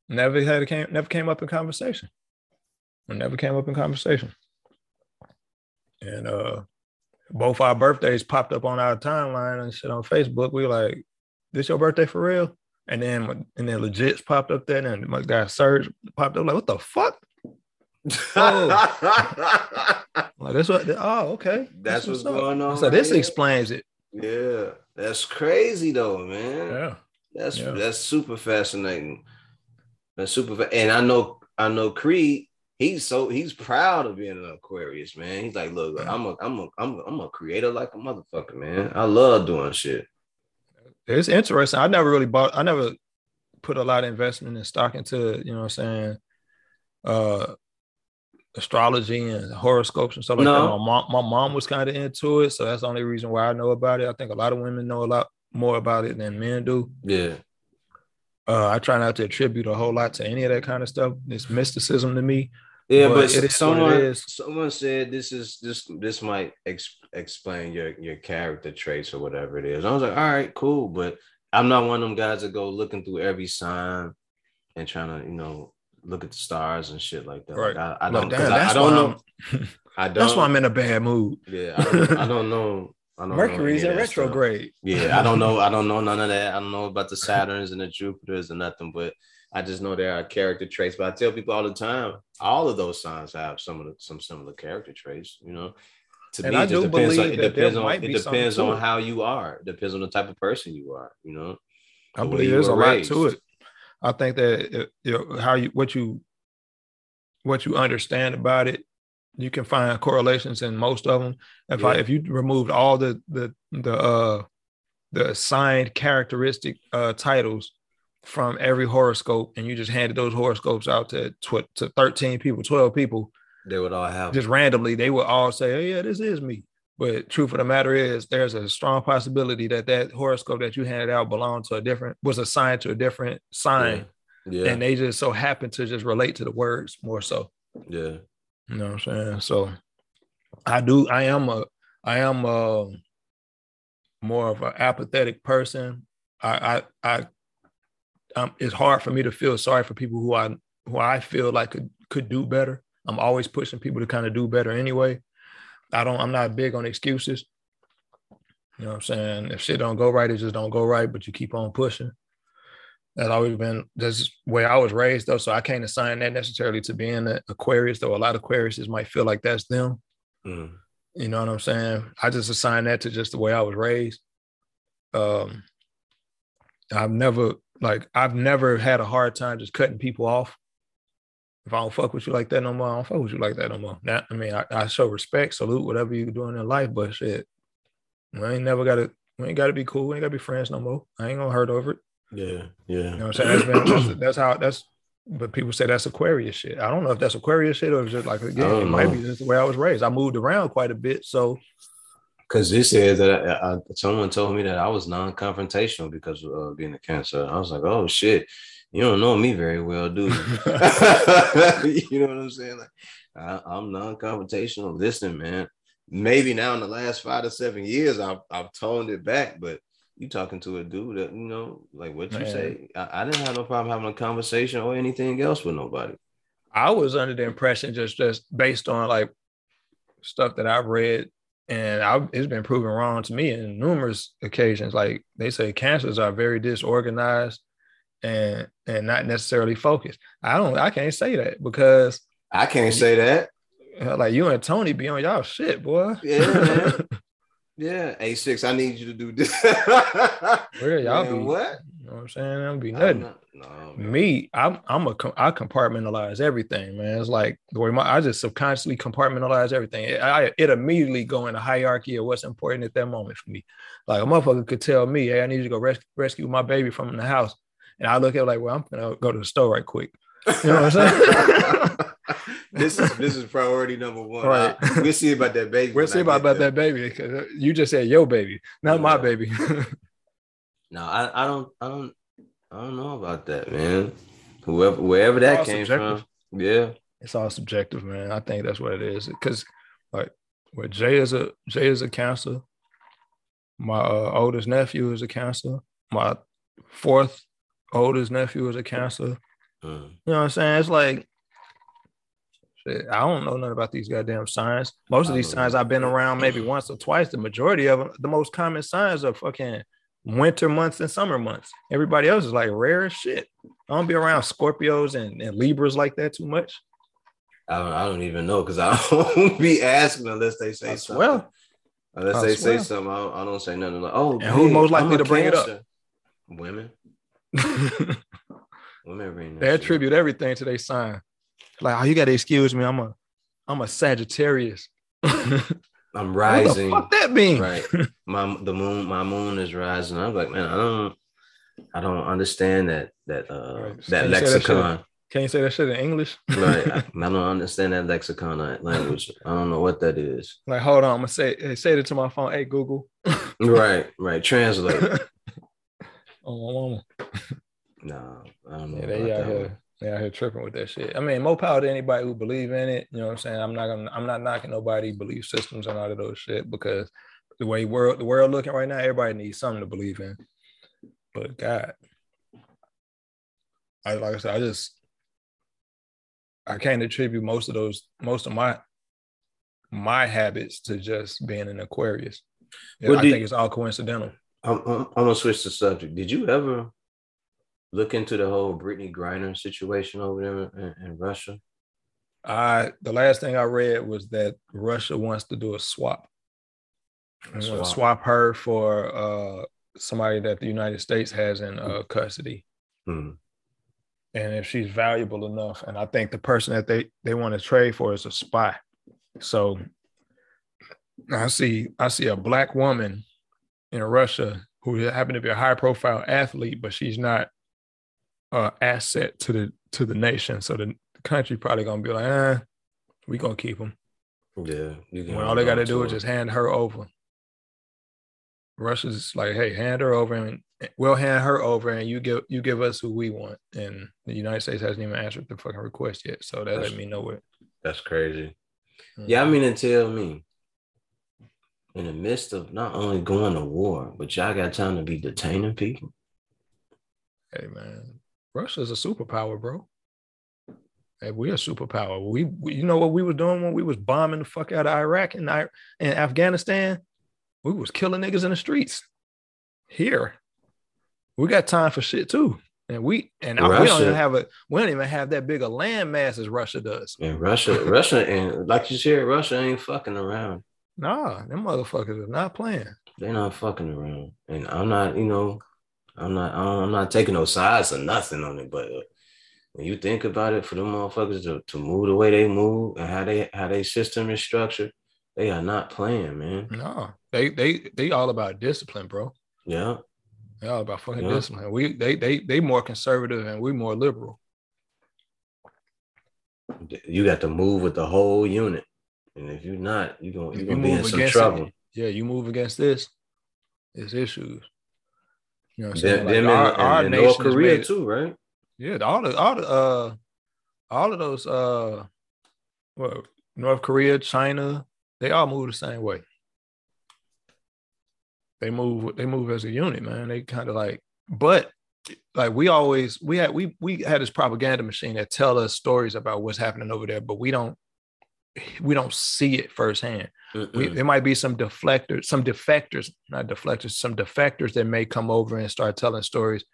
Speaker 2: never had a came never came up in conversation. It never came up in conversation. And uh both our birthdays popped up on our timeline and shit on Facebook. We were like, this your birthday for real? And then and then legits popped up there, and my guy Serge popped up like, what the fuck? Like that's what. Oh, okay.
Speaker 1: That's what's
Speaker 2: up.
Speaker 1: going on
Speaker 2: So this
Speaker 1: here.
Speaker 2: explains it.
Speaker 1: yeah, that's crazy though, man.
Speaker 2: Yeah.
Speaker 1: That's
Speaker 2: Yeah.
Speaker 1: that's super fascinating. That's super, fa- and I know I know Creed. He's so he's proud of being an Aquarius, man. He's like, look, I'm a I'm a I'm a, I'm a creator like a motherfucker, man. I love doing shit.
Speaker 2: It's interesting. I never really bought. I never put a lot of investment in stock into. You know what I'm saying? Uh, astrology and horoscopes and stuff like
Speaker 1: No.
Speaker 2: that. My mom, my mom was kind of into it, so that's the only reason why I know about it. I think a lot of women know a lot more about it than men do.
Speaker 1: Yeah,
Speaker 2: Uh, I try not to attribute a whole lot to any of that kind of stuff. It's mysticism to me.
Speaker 1: yeah,
Speaker 2: But
Speaker 1: but, someone someone said this is this this might ex- explain your your character traits or whatever it is. I was like, all right, cool, but I'm not one of them guys that go looking through every sign and trying to you know look at the stars and shit like that.
Speaker 2: Right.
Speaker 1: Like, I, I don't.
Speaker 2: damn,
Speaker 1: I, I don't know.
Speaker 2: I'm-
Speaker 1: don't.
Speaker 2: That's why I'm in a bad mood.
Speaker 1: Yeah, I don't, I don't know. I don't
Speaker 2: Mercury's in retrograde.
Speaker 1: Yeah, I don't know. I don't know none of that. I don't know about the Saturns and the Jupiters and nothing, but I just know there are character traits. But I tell people all the time, all of those signs have some of the, some similar character traits. You know, to
Speaker 2: And
Speaker 1: me,
Speaker 2: I
Speaker 1: it
Speaker 2: do
Speaker 1: depends. On,
Speaker 2: believe
Speaker 1: it
Speaker 2: that there
Speaker 1: depends on
Speaker 2: might
Speaker 1: it
Speaker 2: be
Speaker 1: depends on how you are. It depends on the type of person you are. You know,
Speaker 2: I believe there's a
Speaker 1: were
Speaker 2: lot to it. I think that it, you know, how you what you what you understand about it you can find correlations in most of them. If
Speaker 1: Yeah.
Speaker 2: I if you removed all the the the uh the assigned characteristic uh titles from every horoscope and you just handed those horoscopes out to tw- to 13 people, 12 people,
Speaker 1: They would all have
Speaker 2: just randomly, they would all say, "Oh yeah, this is me." But truth of the matter is, there's a strong possibility that that horoscope that you handed out belonged to a different, was assigned to a different sign,
Speaker 1: Yeah.
Speaker 2: and they just so happen to just relate to the words more so.
Speaker 1: Yeah.
Speaker 2: You know what I'm saying? So, I do. I am a. I am a more of an apathetic person. I. I. I um, it's hard for me to feel sorry for people who I who I feel like could could do better. I'm always pushing people to kind of do better anyway. I don't. I'm not big on excuses. You know what I'm saying? If shit don't go right, it just don't go right. But you keep on pushing. That's always been that's the way I was raised though. So I can't assign that necessarily to being an Aquarius, though a lot of Aquariuses might feel like that's them.
Speaker 1: Mm.
Speaker 2: You know what I'm saying? I just assign that to just the way I was raised. Um I've never like I've never had a hard time just cutting people off. If I don't fuck with you like that no more, I don't fuck with you like that no more. Now, I mean, I, I show respect, salute whatever you're doing in life, but shit, we ain't never gotta we ain't gotta be cool. We ain't gotta be friends no more. I ain't gonna hurt over it.
Speaker 1: Yeah. Yeah.
Speaker 2: You know what I'm saying? That's, been, that's, that's how that's but people say that's Aquarius shit. I don't know if that's Aquarius shit or just like again, it might
Speaker 1: know.
Speaker 2: be just the way I was raised. I moved around quite a bit. So
Speaker 1: Because this says that I, I, someone told me that I was non-confrontational because of uh, being a cancer. I was like, oh shit, you don't know me very well, do you? you know what I'm saying? Like, I, I'm non-confrontational. Listen, man. Maybe now in the last five to seven years, I've I've toned it back, but you talking to a dude that you know, like what you
Speaker 2: Man.
Speaker 1: say. I, I didn't have no problem having a conversation or anything else with nobody.
Speaker 2: I was under the impression just just based on like stuff that I've read, and I, it's been proven wrong to me in numerous occasions. Like they say, cancers are very disorganized and and not necessarily focused. I don't. I can't say that because
Speaker 1: I can't say that.
Speaker 2: like you and Tony be on y'all shit, boy.
Speaker 1: Yeah, man. Yeah, A6, I need you to do this.
Speaker 2: Where y'all
Speaker 1: Man,
Speaker 2: be?
Speaker 1: what?
Speaker 2: You know what I'm saying? That'd be
Speaker 1: I'm
Speaker 2: nothing.
Speaker 1: not- no.
Speaker 2: Me, I'm I'm a I compartmentalize everything, man. It's like the way my I just subconsciously compartmentalize everything. It, I it immediately go in a hierarchy of what's important at that moment for me. Like a motherfucker could tell me, "Hey, I need you to go res- rescue my baby from the house," and I look at it like, "Well, I'm gonna go to the store right quick." You know what I'm saying?
Speaker 1: this is this is priority number one.
Speaker 2: Right.
Speaker 1: I- we'll see about that baby.
Speaker 2: We'll
Speaker 1: when
Speaker 2: see about, about that baby because you just said your baby, not my baby.
Speaker 1: No, I, I don't I don't I don't know about that, man. Whoever wherever that
Speaker 2: All
Speaker 1: came
Speaker 2: subjective.
Speaker 1: from. Yeah.
Speaker 2: it's all subjective, man. I think that's what it is. Because like, where Jay is a Jay is a cancer. My uh, oldest nephew is a cancer. My fourth oldest nephew was a cancer.
Speaker 1: Mm.
Speaker 2: You know what I'm saying? It's like, shit, I don't know nothing about these goddamn signs. Most of these signs. I've been around maybe once or twice. The majority of them, the most common signs are fucking winter months and summer months. Everybody else is like rare as shit. I don't be around Scorpios and, and Libras like that too much.
Speaker 1: I don't I don't even know because I don't be asking unless they say
Speaker 2: I
Speaker 1: something.
Speaker 2: swear.
Speaker 1: Unless
Speaker 2: I
Speaker 1: they say something, I don't, I don't say nothing like, oh,
Speaker 2: And who's most likely to bring it up?
Speaker 1: Women. Women
Speaker 2: they attribute everything to their sign. Like, oh, you got to excuse me. I'm a, I'm a Sagittarius.
Speaker 1: I'm
Speaker 2: the
Speaker 1: rising.
Speaker 2: fuck that mean?
Speaker 1: Right. My the moon, my moon is rising. I'm like, man, I don't I don't understand that that uh
Speaker 2: Right.
Speaker 1: that
Speaker 2: Can you
Speaker 1: lexicon.
Speaker 2: Can you say that shit in English?
Speaker 1: right. I, I don't understand that lexicon that language. I don't know what that is.
Speaker 2: like, hold on. I'm gonna say, hey, say it to my phone. Hey, Google.
Speaker 1: Right, right. Translate.
Speaker 2: Oh, my mama.
Speaker 1: no, I don't know.
Speaker 2: Yeah, they out
Speaker 1: that one.
Speaker 2: here, they out here tripping with that shit. I mean, more power to anybody who believe in it. You know what I'm saying? I'm not gonna, I'm not knocking nobody belief systems and all of those shit because the way world, the world looking right now, everybody needs something to believe in. But God, I like I said, I just, I can't attribute most of those, most of my, my habits to just being an Aquarius. Yeah,
Speaker 1: Well,
Speaker 2: I
Speaker 1: do-
Speaker 2: think it's all coincidental.
Speaker 1: I'm, I'm, I'm gonna switch the subject. Did you ever look into the whole Brittney Griner situation over there in, in Russia?
Speaker 2: I the last thing I read was that Russia wants to do a swap.
Speaker 1: Swap.
Speaker 2: swap her for uh, somebody that the United States has in uh, custody,
Speaker 1: Hmm.
Speaker 2: and if she's valuable enough, and I think the person that they they want to trade for is a spy. So I see I see a black woman in Russia who happened to be a high profile athlete, but she's not an asset to the to the nation. So the country probably gonna be like, eh, we gonna keep them.
Speaker 1: Yeah,
Speaker 2: when all they got to do is just hand her over. Russia's like, hey, hand her over, and we'll hand her over, and you give you give us who we want. And the United States hasn't even answered the fucking request yet, so that that's, let me know it.
Speaker 1: That's crazy. Mm-hmm. Yeah, I mean, tell me, in the midst of not only going to war, but y'all got time to be detaining people.
Speaker 2: Hey man, Russia's a superpower, bro. Hey, we're a superpower. We, we, you know what we were doing when we was bombing the fuck out of Iraq and, and Afghanistan? We was killing niggas in the streets. Here, we got time for shit too. And we and Russia, we don't even have a we don't even have that big a land mass as Russia does.
Speaker 1: And Russia, Russia, and like you said, Russia ain't fucking around.
Speaker 2: Nah, them motherfuckers are not playing.
Speaker 1: They're not fucking around. And I'm not, you know, I'm not, I'm not taking no sides or nothing on it. But uh, when you think about it, for them motherfuckers to, to move the way they move and how they how they system is structured, they are not playing, man.
Speaker 2: No, they they they all about discipline, bro.
Speaker 1: Yeah,
Speaker 2: they all about fucking yeah. discipline. We they they they more conservative and we more liberal.
Speaker 1: You got to move with the whole unit. And if you're not, you're gonna you're gonna be in some trouble.
Speaker 2: It, yeah, you move against this, it's issues.
Speaker 1: You know what I'm saying? Them, like our, our and North Korea made, too, right?
Speaker 2: Yeah, all the all the uh all of those uh well, North Korea, China, they all move the same way. They move they move as a unit, man. They kind of like, but like we always we had we we had this propaganda machine that tell us stories about what's happening over there, but we don't we don't see it firsthand. We, there might be some deflectors, some defectors, not deflectors, some defectors that may come over and start telling stories,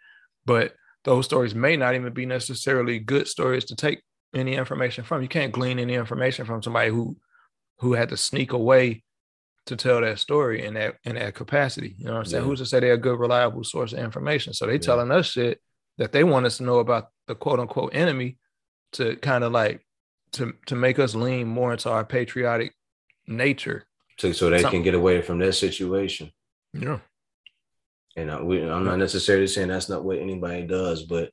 Speaker 2: but those stories may not even be necessarily good stories to take any information from. You can't glean any information from somebody who who had to sneak away to tell that story in that in that capacity. You know what I'm saying? Yeah. Who's to say they're a good, reliable source of information? So they yeah. telling us shit that they want us to know about the quote unquote enemy to kind of like to to make us lean more into our patriotic nature.
Speaker 1: So, so they Something. can get away from that situation.
Speaker 2: Yeah.
Speaker 1: And I, we, I'm not necessarily saying that's not what anybody does, but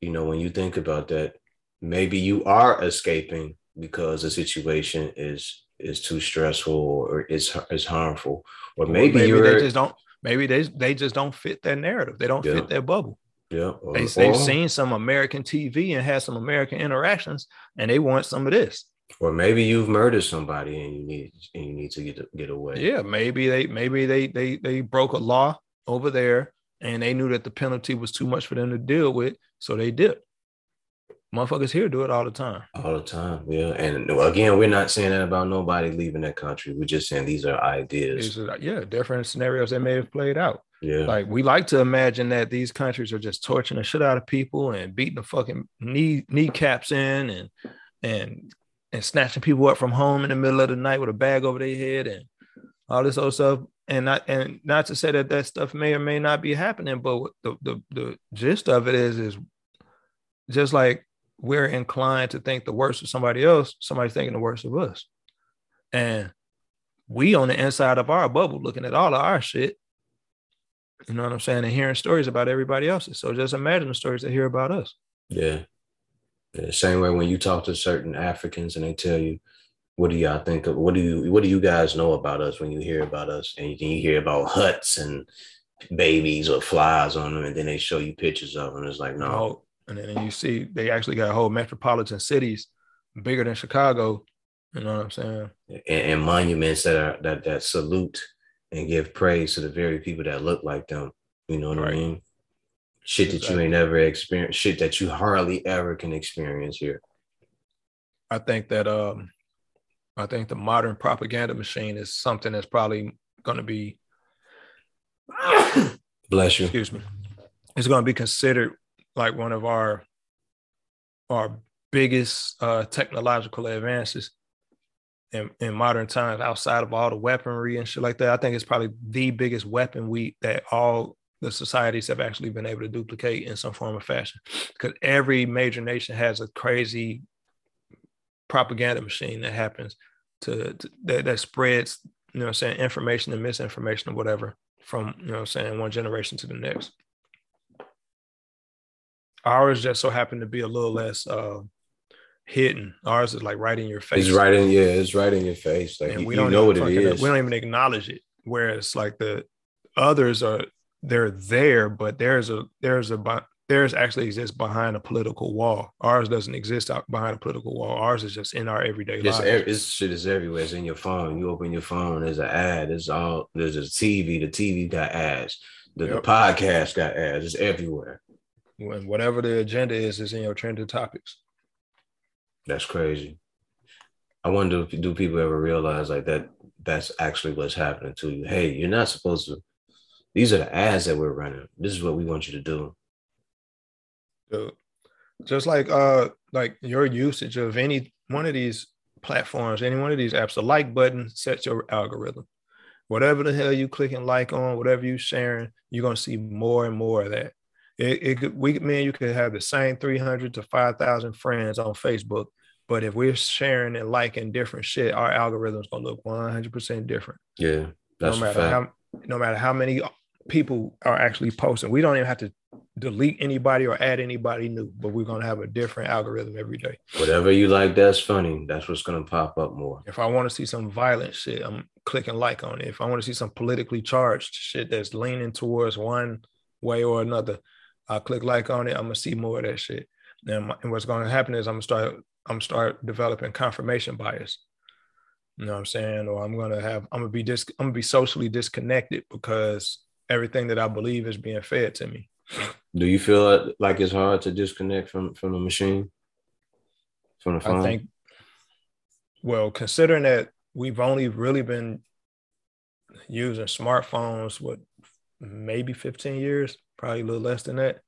Speaker 1: you know, when you think about that, maybe you are escaping because the situation is is too stressful or is is harmful, or maybe, maybe
Speaker 2: they just don't. Maybe they they just don't fit their narrative. They don't yeah. fit their bubble.
Speaker 1: Yeah.
Speaker 2: Or, they, they've or, seen some American TV and had some American interactions, and they want some of this.
Speaker 1: Or maybe you've murdered somebody and you need and you need to get get away.
Speaker 2: Yeah, maybe they maybe they they they broke a law over there and they knew that the penalty was too much for them to deal with, so they did. Motherfuckers here do it all the time.
Speaker 1: All the time, yeah. And again, we're not saying that about nobody leaving that country. We're just saying these are ideas.
Speaker 2: These are, yeah, different scenarios that may have played out.
Speaker 1: Yeah.
Speaker 2: Like we like to imagine that these countries are just torturing the shit out of people and beating the fucking knee kneecaps in and and and snatching people up from home in the middle of the night with a bag over their head and all this other stuff. And not and not to say that that stuff may or may not be happening, but the the the gist of it is is just like we're inclined to think the worst of somebody else, somebody's thinking the worst of us. And we on the inside of our bubble looking at all of our shit you know what I'm saying? And hearing stories about everybody else's. So just imagine the stories they hear about us.
Speaker 1: Yeah. yeah. Same way when you talk to certain Africans and they tell you, what do y'all think of what do you what do you guys know about us when you hear about us? And you you hear about huts and babies or flies on them, and then they show you pictures of them. It's like, no. Oh,
Speaker 2: and then you see they actually got whole metropolitan cities bigger than Chicago. You know what I'm saying?
Speaker 1: And, and monuments that are that that salute and give praise to the very people that look like them. You know what right. I mean? Shit exactly. that you ain't never experienced, shit that you hardly ever can experience here.
Speaker 2: I think that um I think the modern propaganda machine is something that's probably gonna be
Speaker 1: bless you.
Speaker 2: Excuse me. It's gonna be considered like one of our our biggest uh, technological advances in, in modern times outside of all the weaponry and shit like that. I think it's probably the biggest weapon we that all the societies have actually been able to duplicate in some form or fashion. Because every major nation has a crazy propaganda machine that happens to, to that, that spreads, you know I'm saying, information and misinformation or whatever from, you know I'm saying, one generation to the next. Ours just so happened to be a little less uh, hidden. Ours is like right in your face.
Speaker 1: It's right in, yeah, it's right in your face. Like
Speaker 2: and we
Speaker 1: you
Speaker 2: don't
Speaker 1: know what it is.
Speaker 2: We don't even acknowledge it. Whereas like the others are, they're there, but there's a there's a there's actually exists behind a political wall. Ours doesn't exist out behind a political wall. Ours is just in our everyday
Speaker 1: ev- it's shit is everywhere. It's in your phone. You open your phone. There's an ad. There's all. There's a TV. The TV got ads. The, the podcast got ads. It's everywhere.
Speaker 2: when whatever the agenda is is in your trending topics.
Speaker 1: That's crazy. I wonder if do people ever realize like that? That's actually what's happening to you. Hey, you're not supposed to. These are the ads that we're running. This is what we want you to do.
Speaker 2: Dude. Just like uh like your usage of any one of these platforms, any one of these apps, the like button sets your algorithm. Whatever the hell you clicking like on, whatever you sharing, you're gonna see more and more of that. It, it could, we man, you could have the same 300 to 5,000 friends on Facebook, but if we're sharing and liking different shit, our algorithm's gonna look 100% different.
Speaker 1: Yeah, that's
Speaker 2: no matter
Speaker 1: fact.
Speaker 2: how no matter how many people are actually posting. We don't even have to delete anybody or add anybody new, but we're gonna have a different algorithm every day.
Speaker 1: Whatever you like, that's funny. That's what's gonna pop up more.
Speaker 2: If I want to see some violent shit, I'm clicking like on it. If I want to see some politically charged shit that's leaning towards one way or another, I click like on it. I'm gonna see more of that shit. And, my- and what's gonna happen is I'm gonna start I'm start developing confirmation bias. You know what I'm saying? Or I'm gonna have I'm gonna be dis I'm gonna be socially disconnected because everything that I believe is being fed to me.
Speaker 1: Do you feel like it's hard to disconnect from from the machine, from the phone?
Speaker 2: I think, well, considering that we've only really been using smartphones, what maybe 15 years, probably a little less than that,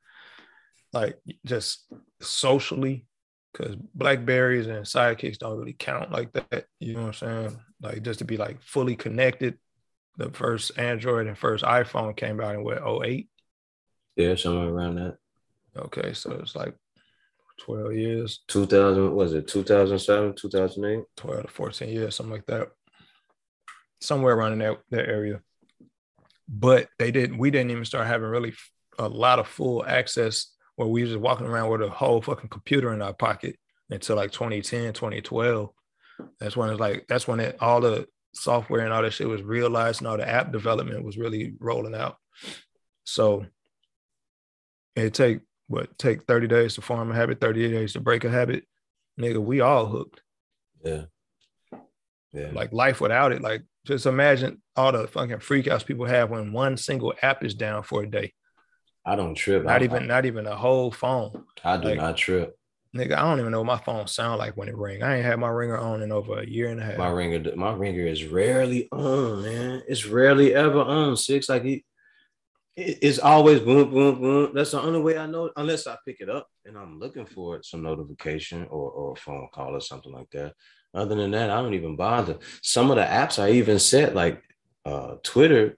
Speaker 2: like just socially, because Blackberries and sidekicks don't really count like that. You know what I'm saying? Like just to be like fully connected. The first Android and first iPhone came out in what 08?
Speaker 1: yeah, somewhere around that.
Speaker 2: Okay, so it's like 12 years.
Speaker 1: 2000 was it 2007 2008
Speaker 2: 12 to 14 years, something like that. Somewhere around in that, that area. But they didn't, we didn't even start having really a lot of full access where we were just walking around with a whole fucking computer in our pocket until like 2010, 2012. That's when it's like, that's when it, all the software and all that shit was realized and all the app development was really rolling out. So it take what take 30 days to form a habit, 30 days to break a habit. Nigga, we all hooked
Speaker 1: yeah yeah
Speaker 2: like life without it. Like just imagine all the fucking freakouts people have when one single app is down for a day.
Speaker 1: I don't trip.
Speaker 2: Not
Speaker 1: I,
Speaker 2: even not even a whole phone.
Speaker 1: i, I do
Speaker 2: like-
Speaker 1: not trip.
Speaker 2: Nigga, I don't even know what my phone sound like when it ring. I ain't had my ringer on in over a year and a half.
Speaker 1: my ringer my ringer is rarely on man. It's rarely ever on six. Like it, it- it's always boom boom boom. That's the only way i know unless i pick it up and i'm looking for it some notification or, or a phone call or something like that. Other than that i don't even bother. Some of the apps i even set like uh twitter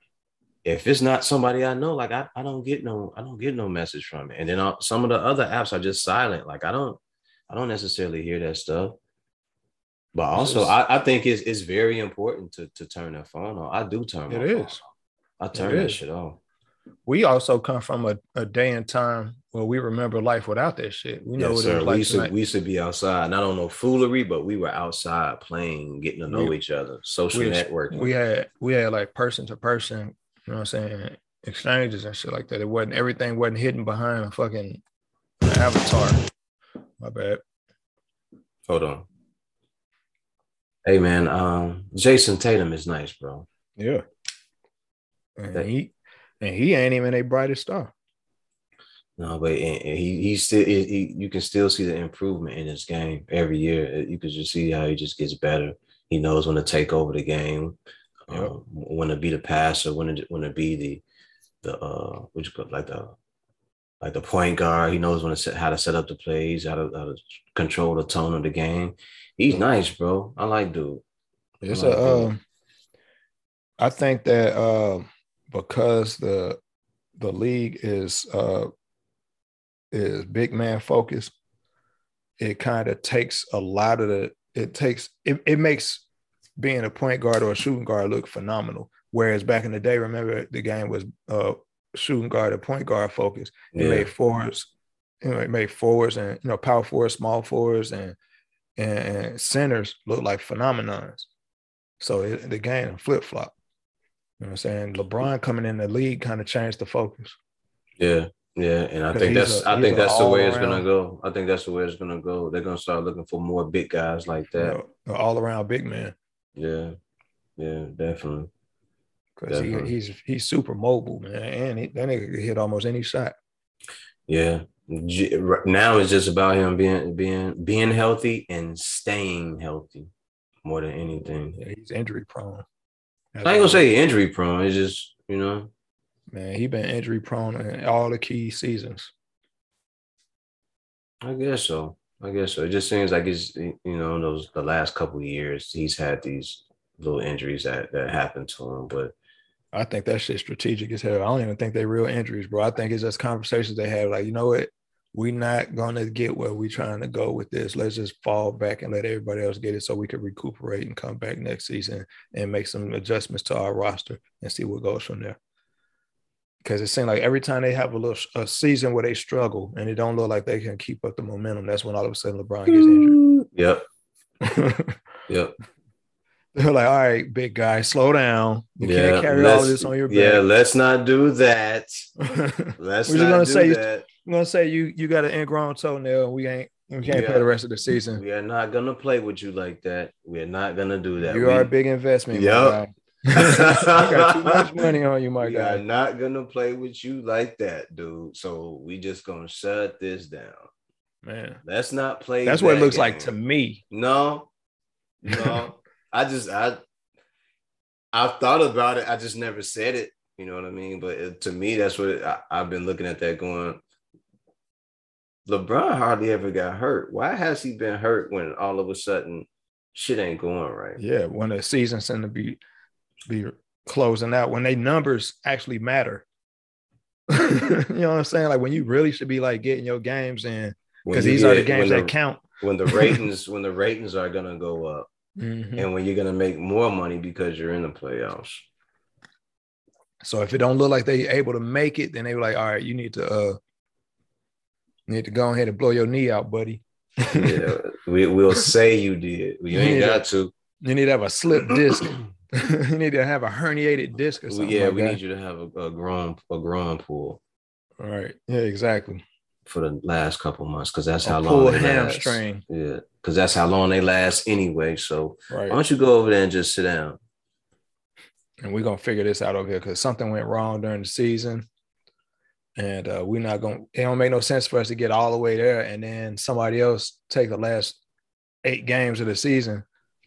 Speaker 1: if it's not somebody I know, like I, I don't get no, I don't get no message from it. And then uh, some of the other apps are just silent. Like I don't, I don't necessarily hear that stuff. But also, I, I think it's it's very important to to turn that phone on. I do turn.
Speaker 2: It is.
Speaker 1: I turn
Speaker 2: It
Speaker 1: that
Speaker 2: is.
Speaker 1: shit off.
Speaker 2: we also come from a, a day and time where we remember life without that shit. We know
Speaker 1: Yes,
Speaker 2: what
Speaker 1: sir.
Speaker 2: it was like
Speaker 1: we used to we used to be outside. Not on no foolery, but we were outside playing, getting to know
Speaker 2: We-
Speaker 1: each other, social
Speaker 2: we-
Speaker 1: networking.
Speaker 2: we had we had like person to person, you know what I'm saying, exchanges and shit like that. It wasn't everything wasn't hidden behind a fucking avatar. My bad.
Speaker 1: Hold on. Hey man, um, Jayson Tatum is nice, bro.
Speaker 2: Yeah. And
Speaker 1: That-
Speaker 2: he and he ain't even a brightest star.
Speaker 1: No, but and- and he he still he, he- you can still see the improvement in his game every year. You can just see how he just gets better. He knows when to take over the game,
Speaker 2: Yep.
Speaker 1: um, when to be the passer, when to when to be the the uh what you call it, like the like the point guard. He knows when to set how to set up the plays, how to, how to control the tone of the game. He's nice, bro. I like dude.
Speaker 2: It's
Speaker 1: I like
Speaker 2: a um I think that um because the the league is uh is big man focused, it kind of takes a lot of the it takes it, it makes being a point guard or a shooting guard look phenomenal. Whereas back in the day, remember the game was uh, shooting guard and point guard focus. It
Speaker 1: Yeah.
Speaker 2: made forwards, you know, it made forwards and you know power forwards, small forwards, and and, and centers look like phenomenons. So it, the game flip flop. You know what I'm saying? LeBron coming in the league kind of changed the focus.
Speaker 1: Yeah, yeah, and I think that's
Speaker 2: a-
Speaker 1: I think that's the way it's gonna go. I think that's the way it's gonna go. They're gonna start looking for more big guys like
Speaker 2: You
Speaker 1: that.
Speaker 2: know, all around big man
Speaker 1: Yeah, yeah, definitely.
Speaker 2: because he, he's he's super mobile, man, and he, that nigga can hit almost any shot.
Speaker 1: Yeah. Now it's just about him being being being healthy and staying healthy more than anything.
Speaker 2: Yeah, he's injury prone.
Speaker 1: I ain't gonna say injury prone. It's just you know,
Speaker 2: man, he been injury prone in all the key seasons.
Speaker 1: I guess so. I guess so. It just seems like it's you know those the last couple years he's had these little injuries that that happened to him, but
Speaker 2: I think that shit's strategic as hell. I don't even think they're real injuries, bro. I think it's just conversations they have. Like, you know what? we're not gonna get where we're trying to go with this. Let's just fall back and let everybody else get it so we can recuperate and come back next season and make some adjustments to our roster and see what goes from there. Because it seems like every time they have a little a season where they struggle and it don't look like they can keep up the momentum, that's when all of a sudden LeBron gets injured. Mm.
Speaker 1: Yep. Yep.
Speaker 2: They're like, all right, big guy, slow down. You
Speaker 1: yeah.
Speaker 2: can't carry all
Speaker 1: let's-
Speaker 2: of this on your back.
Speaker 1: Yeah, let's not do that. Let's
Speaker 2: We're just
Speaker 1: not
Speaker 2: gonna
Speaker 1: do
Speaker 2: say-
Speaker 1: that.
Speaker 2: I'm gonna say you you got an ingrown toenail. We ain't we can't
Speaker 1: Yeah.
Speaker 2: play the rest of the season.
Speaker 1: We are not gonna play with you like that. We are not gonna do that.
Speaker 2: You
Speaker 1: we,
Speaker 2: are a big investment. my
Speaker 1: Yup.
Speaker 2: guy. you got too much money on you, my
Speaker 1: we are
Speaker 2: guy.
Speaker 1: not gonna play with you like that, dude. So we just gonna shut this down.
Speaker 2: Man,
Speaker 1: Let's not play.
Speaker 2: that's what it
Speaker 1: that
Speaker 2: looks like to me.
Speaker 1: No, no. I just I I've thought about it. I just never said it. You know what I mean? But it, to me, that's what it, I, I've been looking at that going. LeBron hardly ever got hurt. Why has he been hurt when all of a sudden shit ain't going right?
Speaker 2: Yeah, when the season's in the be be closing out, when they numbers actually matter. you know what I'm saying? Like when you really should be like getting your games in because
Speaker 1: you
Speaker 2: these are the games
Speaker 1: when
Speaker 2: that count.
Speaker 1: when the ratings when the ratings are gonna go up
Speaker 2: Mhm.
Speaker 1: and when you're gonna make more money because you're in the playoffs.
Speaker 2: So if it don't look like they're able to make it, then they were like, all right, you need to uh need to go ahead and blow your knee out, buddy.
Speaker 1: Yeah, we will say you did. You ain't
Speaker 2: Yeah.
Speaker 1: got to.
Speaker 2: You need to have a slip disc. you need to have a herniated disc or something.
Speaker 1: yeah,
Speaker 2: like
Speaker 1: we
Speaker 2: that.
Speaker 1: need you to have a, a grown a groin pull
Speaker 2: All right. Yeah, exactly.
Speaker 1: for the last couple months because that's how long they last.
Speaker 2: hamstring.
Speaker 1: Yeah, because that's how long they last anyway. So
Speaker 2: Right.
Speaker 1: why don't you go over there and just sit down?
Speaker 2: and we're gonna figure this out over here because something went wrong during the season. And uh, we're not gonna it don't make no sense for us to get all the way there and then somebody else take the last eight games of the season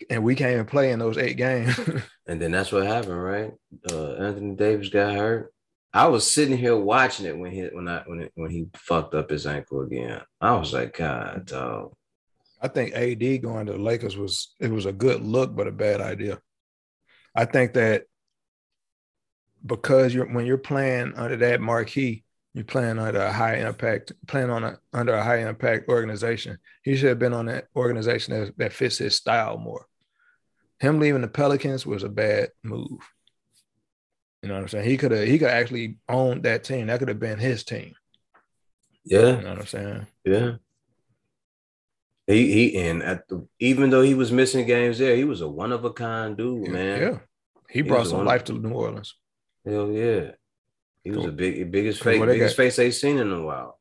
Speaker 2: and we can't even play in those eight games.
Speaker 1: And then that's what happened, right? Uh, Anthony Davis got hurt. I was sitting here watching it when he when I when it, when he fucked up his ankle again. I was like, God, dog.
Speaker 2: I think AD going to the Lakers was it was a good look, but a bad idea. I think that because you're when you're playing under that marquee, you're playing under a high impact, playing on a under a high impact organization. He should have been on that organization that, that fits his style more. Him leaving the Pelicans was a bad move. You know what I'm saying? He could have he could actually owned that team. That could have been his team.
Speaker 1: Yeah,
Speaker 2: You know what I'm saying?
Speaker 1: Yeah. He he and at the even though he was missing games there, he was a one of a kind dude, man.
Speaker 2: Yeah. He
Speaker 1: He
Speaker 2: brought some life to New Orleans.
Speaker 1: Hell yeah. He was a big biggest face,
Speaker 2: they
Speaker 1: biggest
Speaker 2: got?
Speaker 1: face they seen in a while.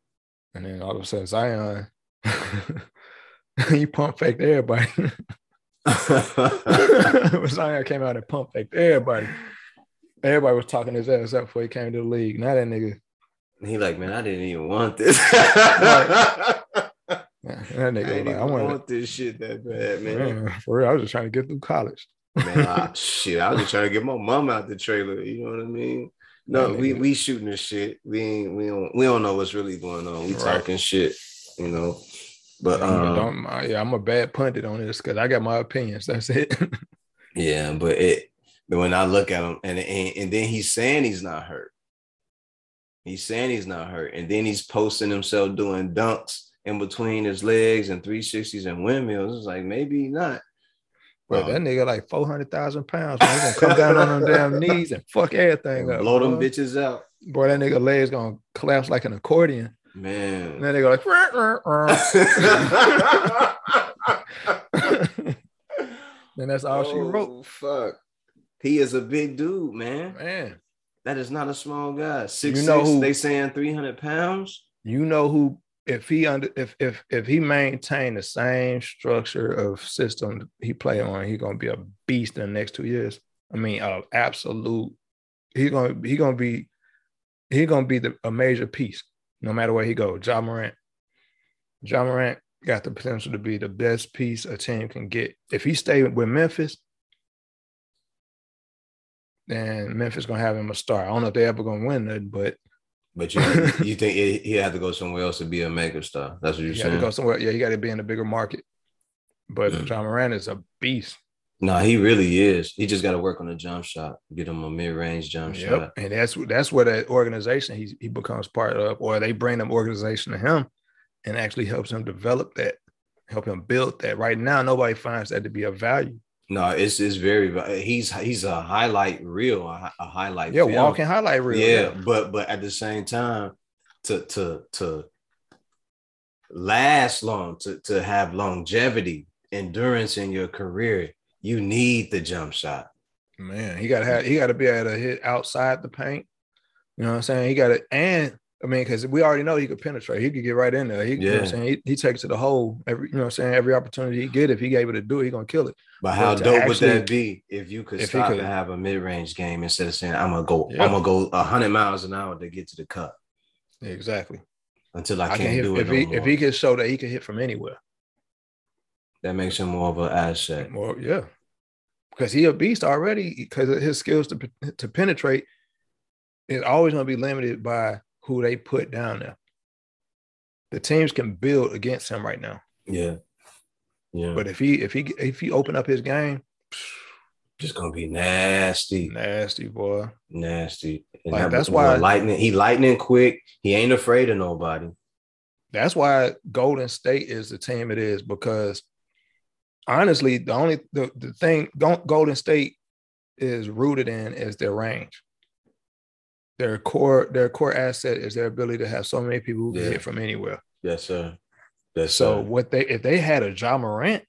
Speaker 2: And then all of a sudden, Zion, you pump faked everybody. Zion came out and pump faked everybody. Everybody was talking his ass up before he came to the league. Now that nigga,
Speaker 1: he like, man, I didn't even want this.
Speaker 2: yeah, that
Speaker 1: I
Speaker 2: nigga was
Speaker 1: didn't
Speaker 2: like, I wanted,
Speaker 1: want this shit that bad, man.
Speaker 2: man, for real, I was just trying to get through college.
Speaker 1: man, I, shit, I was just trying to get my mom out the trailer. You know what I mean? No, we we shooting the shit. We ain't we don't we don't know what's really going on. We
Speaker 2: Right.
Speaker 1: talking shit, you know. But
Speaker 2: Yeah,
Speaker 1: um,
Speaker 2: don't- I- yeah, I'm a bad pundit on this because I got my opinions. That's it.
Speaker 1: yeah, but it but when I look at him and, and and then he's saying he's not hurt. He's saying he's not hurt, and then he's posting himself doing dunks in between his legs and 360s and windmills. It's like maybe not.
Speaker 2: But
Speaker 1: Oh. Uh-huh.
Speaker 2: that nigga like 400,000 pounds. Man. He gonna come down on them damn knees and fuck everything up.
Speaker 1: blow them bitches out,
Speaker 2: Boy, that nigga legs gonna collapse like an accordion.
Speaker 1: Man.
Speaker 2: And then they go like, "Rah, rah, rah." and that's all she oh, wrote.
Speaker 1: Oh, Fuck. He is a big dude, man.
Speaker 2: Man,
Speaker 1: That is not a small guy. Six
Speaker 2: You know
Speaker 1: six,
Speaker 2: who-
Speaker 1: they saying 300 pounds.
Speaker 2: you know who if he under if if if he maintained the same structure of system he play on, he gonna be a beast in the next two years. I mean, absolute. He's gonna he gonna be he gonna be the, a major piece no matter where he goes. Ja Morant, Ja Morant got the potential to be the best piece a team can get if he stay with Memphis. Then Memphis gonna have him a star. I don't know if they ever gonna win it, but
Speaker 1: But you you think he had to go somewhere else to be a mega star? That's what you're
Speaker 2: He got to
Speaker 1: saying.
Speaker 2: go somewhere. Yeah, he got to be in a bigger market. But
Speaker 1: Mm.
Speaker 2: Ja Morant is a beast.
Speaker 1: Nah, he really is. He just got to work on the jump shot, get him a mid range jump shot.
Speaker 2: and that's that's where that organization he he becomes part of, or they bring them organization to him, and actually helps him develop that, help him build that. Right now, nobody finds that to be a value.
Speaker 1: No, it's it's very. Uh, he's he's a highlight reel, a, a highlight.
Speaker 2: Yeah,
Speaker 1: film.
Speaker 2: walking highlight reel.
Speaker 1: Yeah, but but at the same time, to to to last long, to to have longevity, endurance in your career, you need the jump shot.
Speaker 2: man, he got to have he got to be able to hit outside the paint. You know what I'm saying? He got to and. I mean, because we already know he could penetrate. He could get right in there. He, you know I'm
Speaker 1: Yeah.
Speaker 2: saying? He, he takes it to the hole every, you know what I'm saying? Every opportunity he get, if he able to do it, he gonna kill it.
Speaker 1: But how
Speaker 2: to
Speaker 1: dope would that be if you could
Speaker 2: if
Speaker 1: stop
Speaker 2: could-
Speaker 1: and have a mid range game instead of saying I'm gonna go,
Speaker 2: Yeah.
Speaker 1: I'm gonna go hundred miles an hour to get to the cup
Speaker 2: Exactly.
Speaker 1: until I
Speaker 2: I
Speaker 1: can't
Speaker 2: can hit,
Speaker 1: do it
Speaker 2: if
Speaker 1: no
Speaker 2: he
Speaker 1: more.
Speaker 2: if he can show that he can hit from anywhere.
Speaker 1: that makes him more of an asset.
Speaker 2: Well, yeah, because he a beast already. Because his skills to to penetrate is always going to be limited by who they put down there. The teams can build against him right now,
Speaker 1: Yeah, yeah.
Speaker 2: but if he if he if he open up his game,
Speaker 1: just gonna be nasty,
Speaker 2: nasty boy.
Speaker 1: nasty. And
Speaker 2: Like, that's why-
Speaker 1: lightning. He lightning quick. He ain't afraid of nobody.
Speaker 2: That's why Golden State is the team it is because honestly, the only the, the thing Go- Golden State is rooted in is their range. Their core their core asset is their ability to have so many people who can
Speaker 1: Yeah.
Speaker 2: hit from anywhere.
Speaker 1: Yes, sir. Yes,
Speaker 2: So
Speaker 1: sir.
Speaker 2: what they if they had a Ja Morant,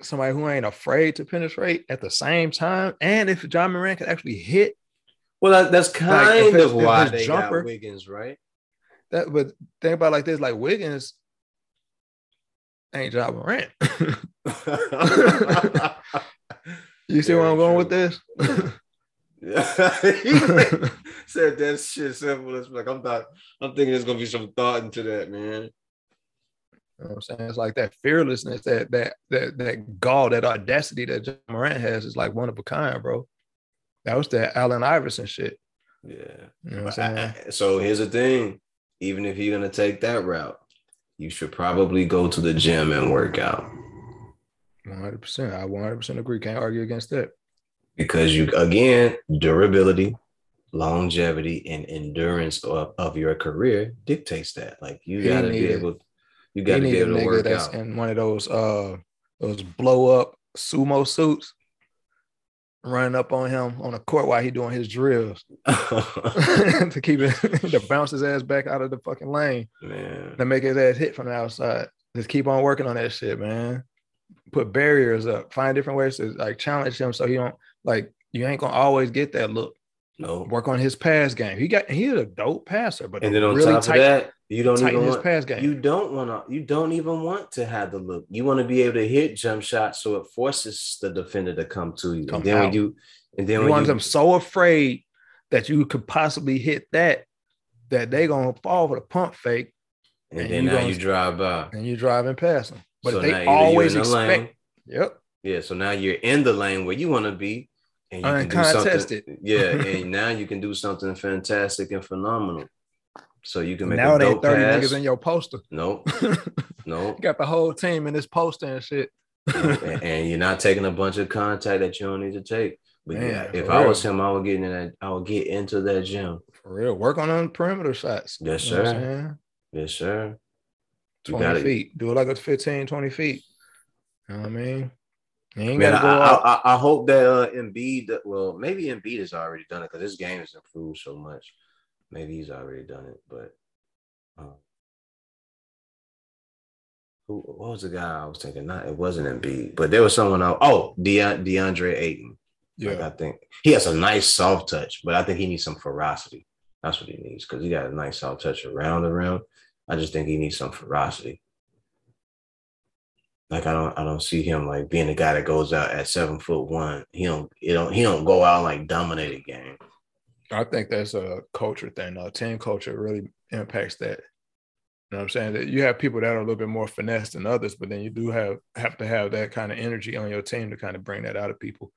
Speaker 2: somebody who ain't afraid to penetrate at the same time, and if Ja Morant could actually hit
Speaker 1: Well, that, that's kind
Speaker 2: his-
Speaker 1: of why they
Speaker 2: jumper-
Speaker 1: got Wiggins, right?
Speaker 2: that, but think about it like this: like Wiggins ain't Ja Morant. you see where I'm going with this?
Speaker 1: he said that shit simple as like I'm not. I'm thinking there's gonna be some thought into that, man.
Speaker 2: You know what I'm saying? It's like that fearlessness, that that that that gall, that audacity that Ja Morant has is like one of a kind, bro. That was that Allen Iverson shit.
Speaker 1: Yeah.
Speaker 2: You know what I'm saying?
Speaker 1: I- so here's the thing: even if you're gonna take that route, you should probably go to the gym and work out
Speaker 2: 100. percent I 100 percent agree. Can't argue against that.
Speaker 1: Because you again durability, longevity, and endurance of, of your career dictates that. Like you gotta be able, you gotta be
Speaker 2: a
Speaker 1: able to work
Speaker 2: that's
Speaker 1: out.
Speaker 2: in one of those uh those blow up sumo suits, running up on him on the court while he doing his drills to keep it to bounce his ass back out of the fucking lane.
Speaker 1: Man,
Speaker 2: to make his ass hit from the outside. Just keep on working on that shit, man. Put barriers up. Find different ways to like challenge him so he don't like you ain't gonna always get that look.
Speaker 1: no.
Speaker 2: Work on his pass game. He got he's a dope passer, but
Speaker 1: And then on
Speaker 2: really
Speaker 1: top
Speaker 2: tight,
Speaker 1: of that, you don't even
Speaker 2: his
Speaker 1: want,
Speaker 2: pass game.
Speaker 1: you don't want to, you don't even want to have the look. You want to be able to hit jump shots so it forces the defender to come to you.
Speaker 2: Come
Speaker 1: and then when
Speaker 2: out.
Speaker 1: you, and then
Speaker 2: you
Speaker 1: when
Speaker 2: want
Speaker 1: you,
Speaker 2: them so afraid that you could possibly hit that that they gonna fall for the pump fake
Speaker 1: and
Speaker 2: and
Speaker 1: then
Speaker 2: you
Speaker 1: now
Speaker 2: gonna-
Speaker 1: you drive by.
Speaker 2: and you driving past them. But
Speaker 1: so
Speaker 2: they always
Speaker 1: the
Speaker 2: expect,
Speaker 1: lane,
Speaker 2: yep,
Speaker 1: yeah. So now you're in the lane where you want to be, and you can.
Speaker 2: Uncontested.
Speaker 1: Yeah, and now you can do something fantastic and phenomenal. So you can make
Speaker 2: now
Speaker 1: a
Speaker 2: it ain't
Speaker 1: dope
Speaker 2: 30
Speaker 1: pass.
Speaker 2: niggas in your poster.
Speaker 1: Nope,
Speaker 2: you
Speaker 1: nope.
Speaker 2: got the whole team in this poster and shit.
Speaker 1: and, and you're not taking a bunch of contact that you don't need to take. But
Speaker 2: Man,
Speaker 1: yeah, if I
Speaker 2: real.
Speaker 1: was him, I would get in that. I would get into that gym.
Speaker 2: For real. Work on them perimeter shots.
Speaker 1: Yes,
Speaker 2: You
Speaker 1: sir. Yes, sir. You
Speaker 2: 20
Speaker 1: got it.
Speaker 2: feet. Do it like a 15, 20 feet. You know what I mean?
Speaker 1: Man, I, I, I, hope that uh, Embiid, well, maybe Embiid has already done it because this game has improved so much. Maybe he's already done it, but uh, who what was the guy I was thinking? Not it wasn't Embiid, but there was someone else. Oh, De- DeAndre Ayton. Yeah, like I think he has a nice soft touch, but I think he needs some ferocity. That's what he needs because he got a nice soft touch around the rim. I just think he needs some ferocity. Like I don't I don't see him like being the guy that goes out at seven foot one. He don't he don't he don't go out and like dominate a game.
Speaker 2: I think that's a culture thing. Though. Team culture really impacts that. You know what I'm saying? That you have people that are a little bit more finesse than others, but then you do have have to have that kind of energy on your team to kind of bring that out of people.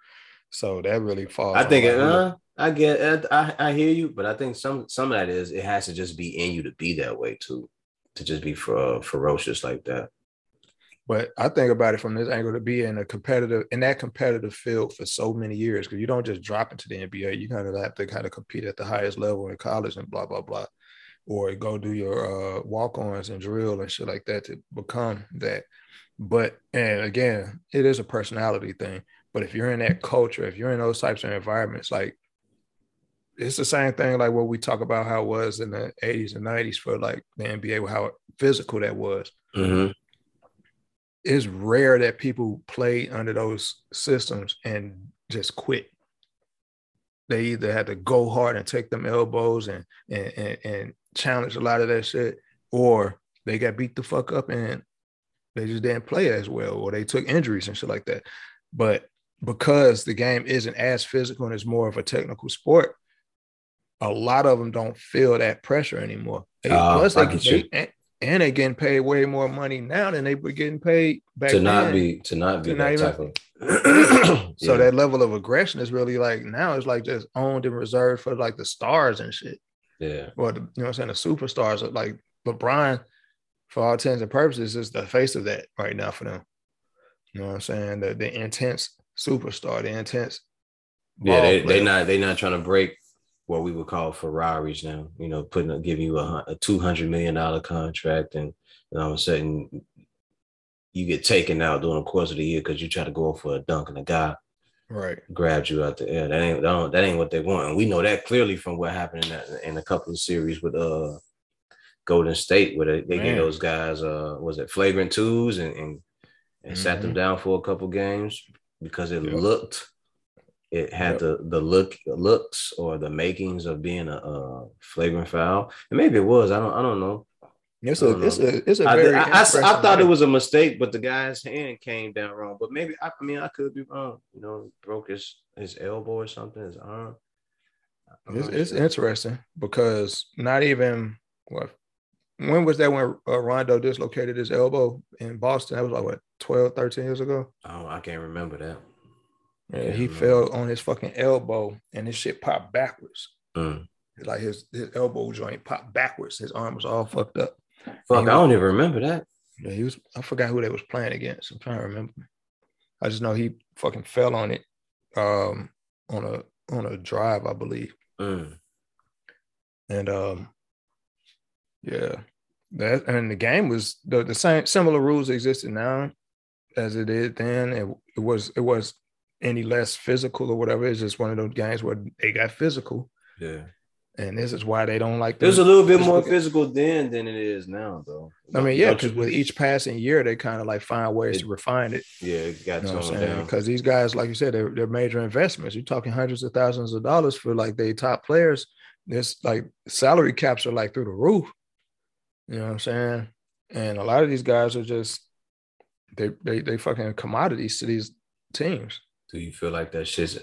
Speaker 2: So that really falls.
Speaker 1: I think uh, I get I, I hear you, but I think some some of that is it has to just be in you to be that way too, to just be for, uh, ferocious like that.
Speaker 2: But I think about it from this angle to be in a competitive in that competitive field for so many years because you don't just drop into the NBA. You kind of have to kind of compete at the highest level in college and blah blah blah, or go do your uh, walk-ons and drill and shit like that to become that. But and again, it is a personality thing. But if you're in that culture, if you're in those types of environments, like it's the same thing like what we talk about how it was in the 80s and 90s for like the NBA, how physical that was. Mm-hmm. It's rare that people play under those systems and just quit. They either had to go hard and take them elbows and and, and, and challenge a lot of that shit, or they got beat the fuck up and they just didn't play as well, or they took injuries and shit like that. But because the game isn't as physical and it's more of a technical sport, a lot of them don't feel that pressure anymore. uh, plus, they, they and, they getting paid way more money now than they were getting paid back
Speaker 1: to not then. be to not be to that not type
Speaker 2: of. so yeah. that level of aggression is really like now it's like just owned and reserved for like the stars and shit.
Speaker 1: Yeah.
Speaker 2: Well, you know what I'm saying the superstars are like LeBron, for all intents and purposes, is the face of that right now for them. You know what I'm saying? The the intense superstar, the intense.
Speaker 1: Yeah, they they not they not trying to break what we would call Ferraris now. You know, putting giving you a, a two hundred million dollar contract, and, and all of a sudden you get taken out during the course of the year because you try to go for a dunk and a guy
Speaker 2: right
Speaker 1: grabs you out the air. That ain't that, that ain't what they want, and we know that clearly from what happened in, that, in a couple of series with uh Golden State, where they, they gave those guys uh was it flagrant twos and and, and mm-hmm. sat them mm-hmm. down for a couple games because it yep. looked it had yep. the the look looks or the makings of being a, a flagrant foul, and maybe it was. I don't I don't know.
Speaker 2: It's a, it's a, it's a very.
Speaker 1: I, I, I, I thought it was a mistake, but the guy's hand came down wrong. But maybe I, I mean I could be wrong. You know, broke his his elbow or something, his arm.
Speaker 2: It's, it's interesting because not even what when was that when uh, Rondo dislocated his elbow in Boston? That was like what 12, 13 years ago.
Speaker 1: Oh, I can't remember that.
Speaker 2: Yeah, he fell on his fucking elbow and his shit popped backwards. Mm. Like his, his elbow joint popped backwards. His arm was all fucked up.
Speaker 1: Fuck, I don't even remember that.
Speaker 2: Yeah, he was. I forgot who they was playing against. I'm trying to remember. I just know he fucking fell on it, um, on a on a drive, I believe. Mm. And um, yeah, that and the game was the, the same. Similar rules existed now as it did then. It, it was it was any less physical or whatever. It's just one of those games where they got physical.
Speaker 1: Yeah.
Speaker 2: And this is why they don't like.
Speaker 1: There's a little bit more physical then than it is now, though.
Speaker 2: I mean, yeah, because with each passing year, they kind of like find ways it, to refine it.
Speaker 1: Yeah, it got you know down.
Speaker 2: Because these guys, like you said, they're, they're major investments. You're talking hundreds of thousands of dollars for like they top players. This like salary caps are like through the roof. You know what I'm saying? And a lot of these guys are just they they they fucking commodities to these teams.
Speaker 1: Do you feel like that shit's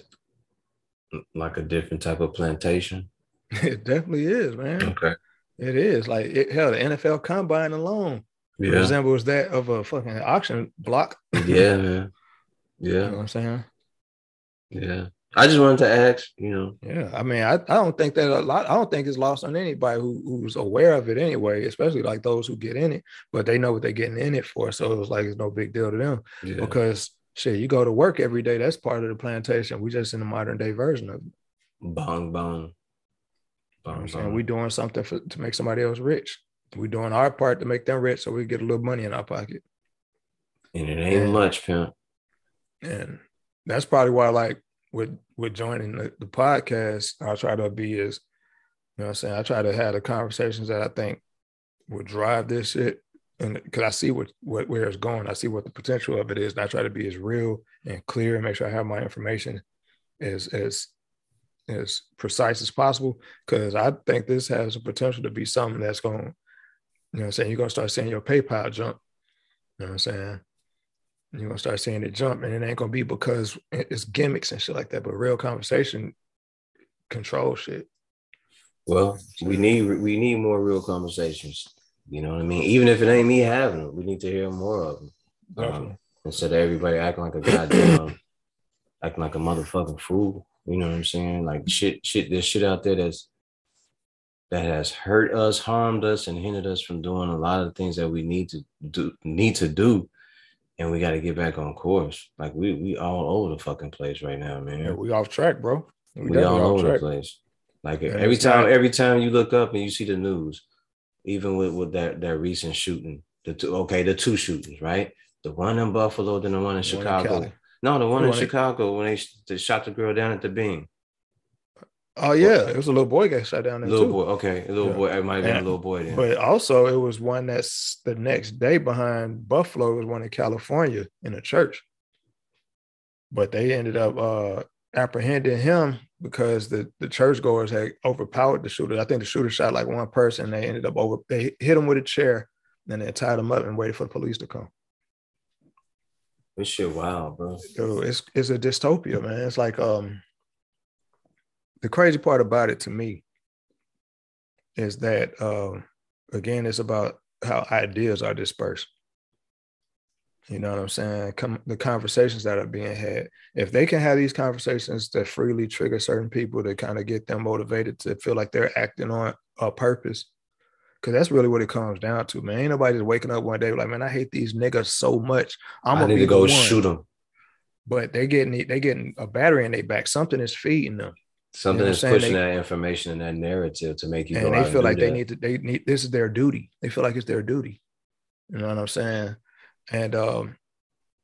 Speaker 1: like a different type of plantation?
Speaker 2: It definitely is, man.
Speaker 1: Okay.
Speaker 2: It is. Like it, hell, the NFL combine alone yeah. resembles that of a fucking auction block.
Speaker 1: yeah, man. Yeah.
Speaker 2: You know what I'm saying?
Speaker 1: Yeah. I just wanted to ask, you know.
Speaker 2: Yeah, I mean, I, I don't think that a lot. I don't think it's lost on anybody who, who's aware of it anyway, especially like those who get in it, but they know what they're getting in it for. So it was like it's no big deal to them yeah. because shit, you go to work every day. That's part of the plantation. We just in the modern day version of it.
Speaker 1: Bong bong.
Speaker 2: bong, bong. We doing something for, to make somebody else rich. We doing our part to make them rich, so we get a little money in our pocket.
Speaker 1: And it ain't and, much, pimp.
Speaker 2: and that's probably why, like with with joining the, the podcast, I try to be as you know, what I'm saying I try to have the conversations that I think would drive this shit, and because I see what what where it's going, I see what the potential of it is, and I try to be as real and clear and make sure I have my information as as as precise as possible because I think this has a potential to be something that's going, you know, I'm saying you're gonna start seeing your PayPal jump. You know what I'm saying? You're gonna start seeing it jump, and it ain't gonna be because it's gimmicks and shit like that, but real conversation control shit.
Speaker 1: Well, we need we need more real conversations. You know what I mean? Even if it ain't me having them, we need to hear more of them. Um, instead of everybody acting like a goddamn, acting like a motherfucking fool. You know what I'm saying? Like shit, shit. There's shit out there that's that has hurt us, harmed us, and hindered us from doing a lot of things that we need to do. Need to do and we got to get back on course. Like we we all over the fucking place right now, man.
Speaker 2: Yeah, we off track, bro.
Speaker 1: We, we all over track. the place. Like and every time, not... every time you look up and you see the news, even with with that that recent shooting, the two okay, the two shootings, right? The one in Buffalo, then the one in the Chicago. One in no, the one the in one Chicago in... when they, they shot the girl down at the Bean.
Speaker 2: Oh yeah, it was a little boy got shot down there.
Speaker 1: Little
Speaker 2: too.
Speaker 1: boy, okay, a little yeah. boy. It might have been and, a little boy then.
Speaker 2: But also, it was one that's the next day behind Buffalo. Was one in California in a church. But they ended up uh, apprehending him because the the churchgoers had overpowered the shooter. I think the shooter shot like one person. They ended up over. They hit him with a chair, and they tied him up and waited for the police to come.
Speaker 1: This shit wild, bro.
Speaker 2: So it's it's a dystopia, man. It's like um the crazy part about it to me is that uh, again, it's about how ideas are dispersed. You know what I'm saying? Come, the conversations that are being had. If they can have these conversations that freely trigger certain people to kind of get them motivated to feel like they're acting on a purpose, because that's really what it comes down to, man. Ain't nobody just waking up one day like, man, I hate these niggas so much.
Speaker 1: I'm gonna need to go shoot them.
Speaker 2: But they getting they getting a battery in their back. Something is feeding them.
Speaker 1: Something you know is pushing they, that information and that narrative to make you.
Speaker 2: And they feel like they need to. They need this is their duty. They feel like it's their duty. You know what I'm saying? And um,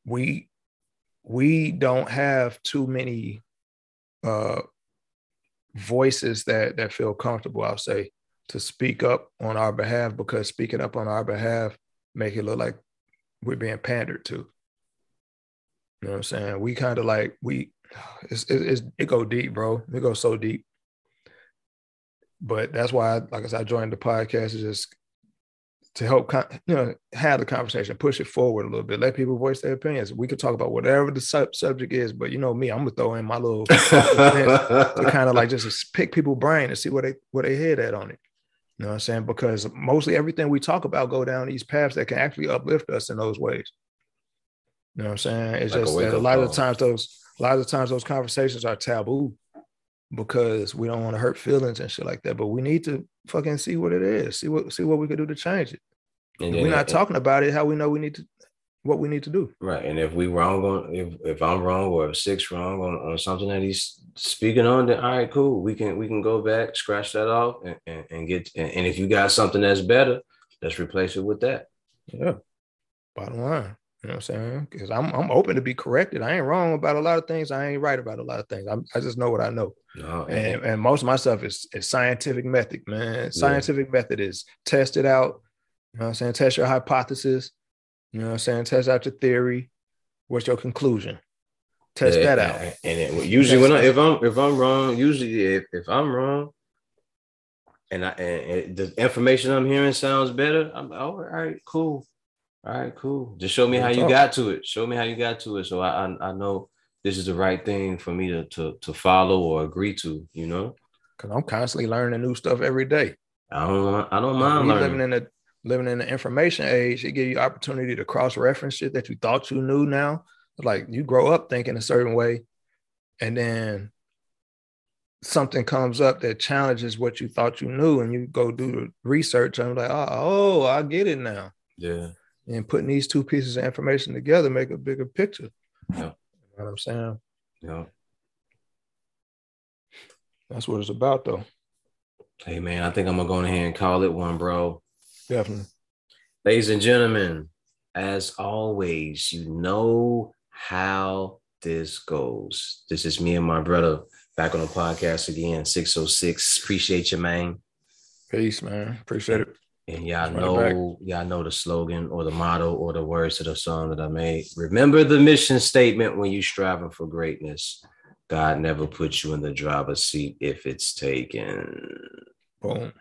Speaker 2: we we don't have too many uh, voices that that feel comfortable. I'll say to speak up on our behalf because speaking up on our behalf make it look like we're being pandered to. You know what I'm saying? We kind of like we it's, it's, it go deep, bro. It goes so deep. But that's why, I, like I said, I joined the podcast is just to help, you know, have the conversation, push it forward a little bit, let people voice their opinions. We could talk about whatever the sub- subject is, but you know me, I'm gonna throw in my little to kind of like just pick people's brain and see what they what they head at on it. You know what I'm saying? Because mostly everything we talk about go down these paths that can actually uplift us in those ways. You know what I'm saying? It's like just a, a lot call. of the times those a lot of the times those conversations are taboo because we don't want to hurt feelings and shit like that. But we need to fucking see what it is, see what see what we can do to change it. And we're not talking about it, how we know we need to what we need to do.
Speaker 1: Right. And if we wrong on if if I'm wrong or if six wrong on, on something that he's speaking on, then all right, cool. We can we can go back, scratch that off and, and, and get and, and if you got something that's better, let's replace it with that.
Speaker 2: Yeah. Bottom line. You know what I'm saying? Because I'm I'm open to be corrected. I ain't wrong about a lot of things. I ain't right about a lot of things. I'm, i just know what I know. Oh, and, and most of my stuff is, is scientific method, man. Scientific yeah. method is test it out. You know what I'm saying? Test your hypothesis. You know what I'm saying? Test out your theory. What's your conclusion? Test yeah, that out.
Speaker 1: And it, usually when I, if I'm if I'm wrong, usually if, if I'm wrong, and I and the information I'm hearing sounds better, I'm oh, all right, cool. All right, cool. Just show me how you got to it. Show me how you got to it, so I, I, I know this is the right thing for me to to to follow or agree to. You know,
Speaker 2: because I'm constantly learning new stuff every day.
Speaker 1: I don't I don't mind learning.
Speaker 2: living in the living in the information age. It gives you opportunity to cross reference shit that you thought you knew. Now, like you grow up thinking a certain way, and then something comes up that challenges what you thought you knew, and you go do the research. And I'm like, oh, oh, I get it now.
Speaker 1: Yeah
Speaker 2: and putting these two pieces of information together make a bigger picture.
Speaker 1: Yeah. You know
Speaker 2: what I'm saying?
Speaker 1: Yeah.
Speaker 2: That's what it's about though.
Speaker 1: Hey man, I think I'm gonna go ahead and call it one, bro.
Speaker 2: Definitely.
Speaker 1: Ladies and gentlemen, as always, you know how this goes. This is me and my brother back on the podcast again. 606. Appreciate you, man.
Speaker 2: Peace, man. Appreciate it.
Speaker 1: And y'all know, y'all know the slogan or the motto or the words of the song that I made. Remember the mission statement when you striving for greatness. God never puts you in the driver's seat if it's taken.
Speaker 2: Boom.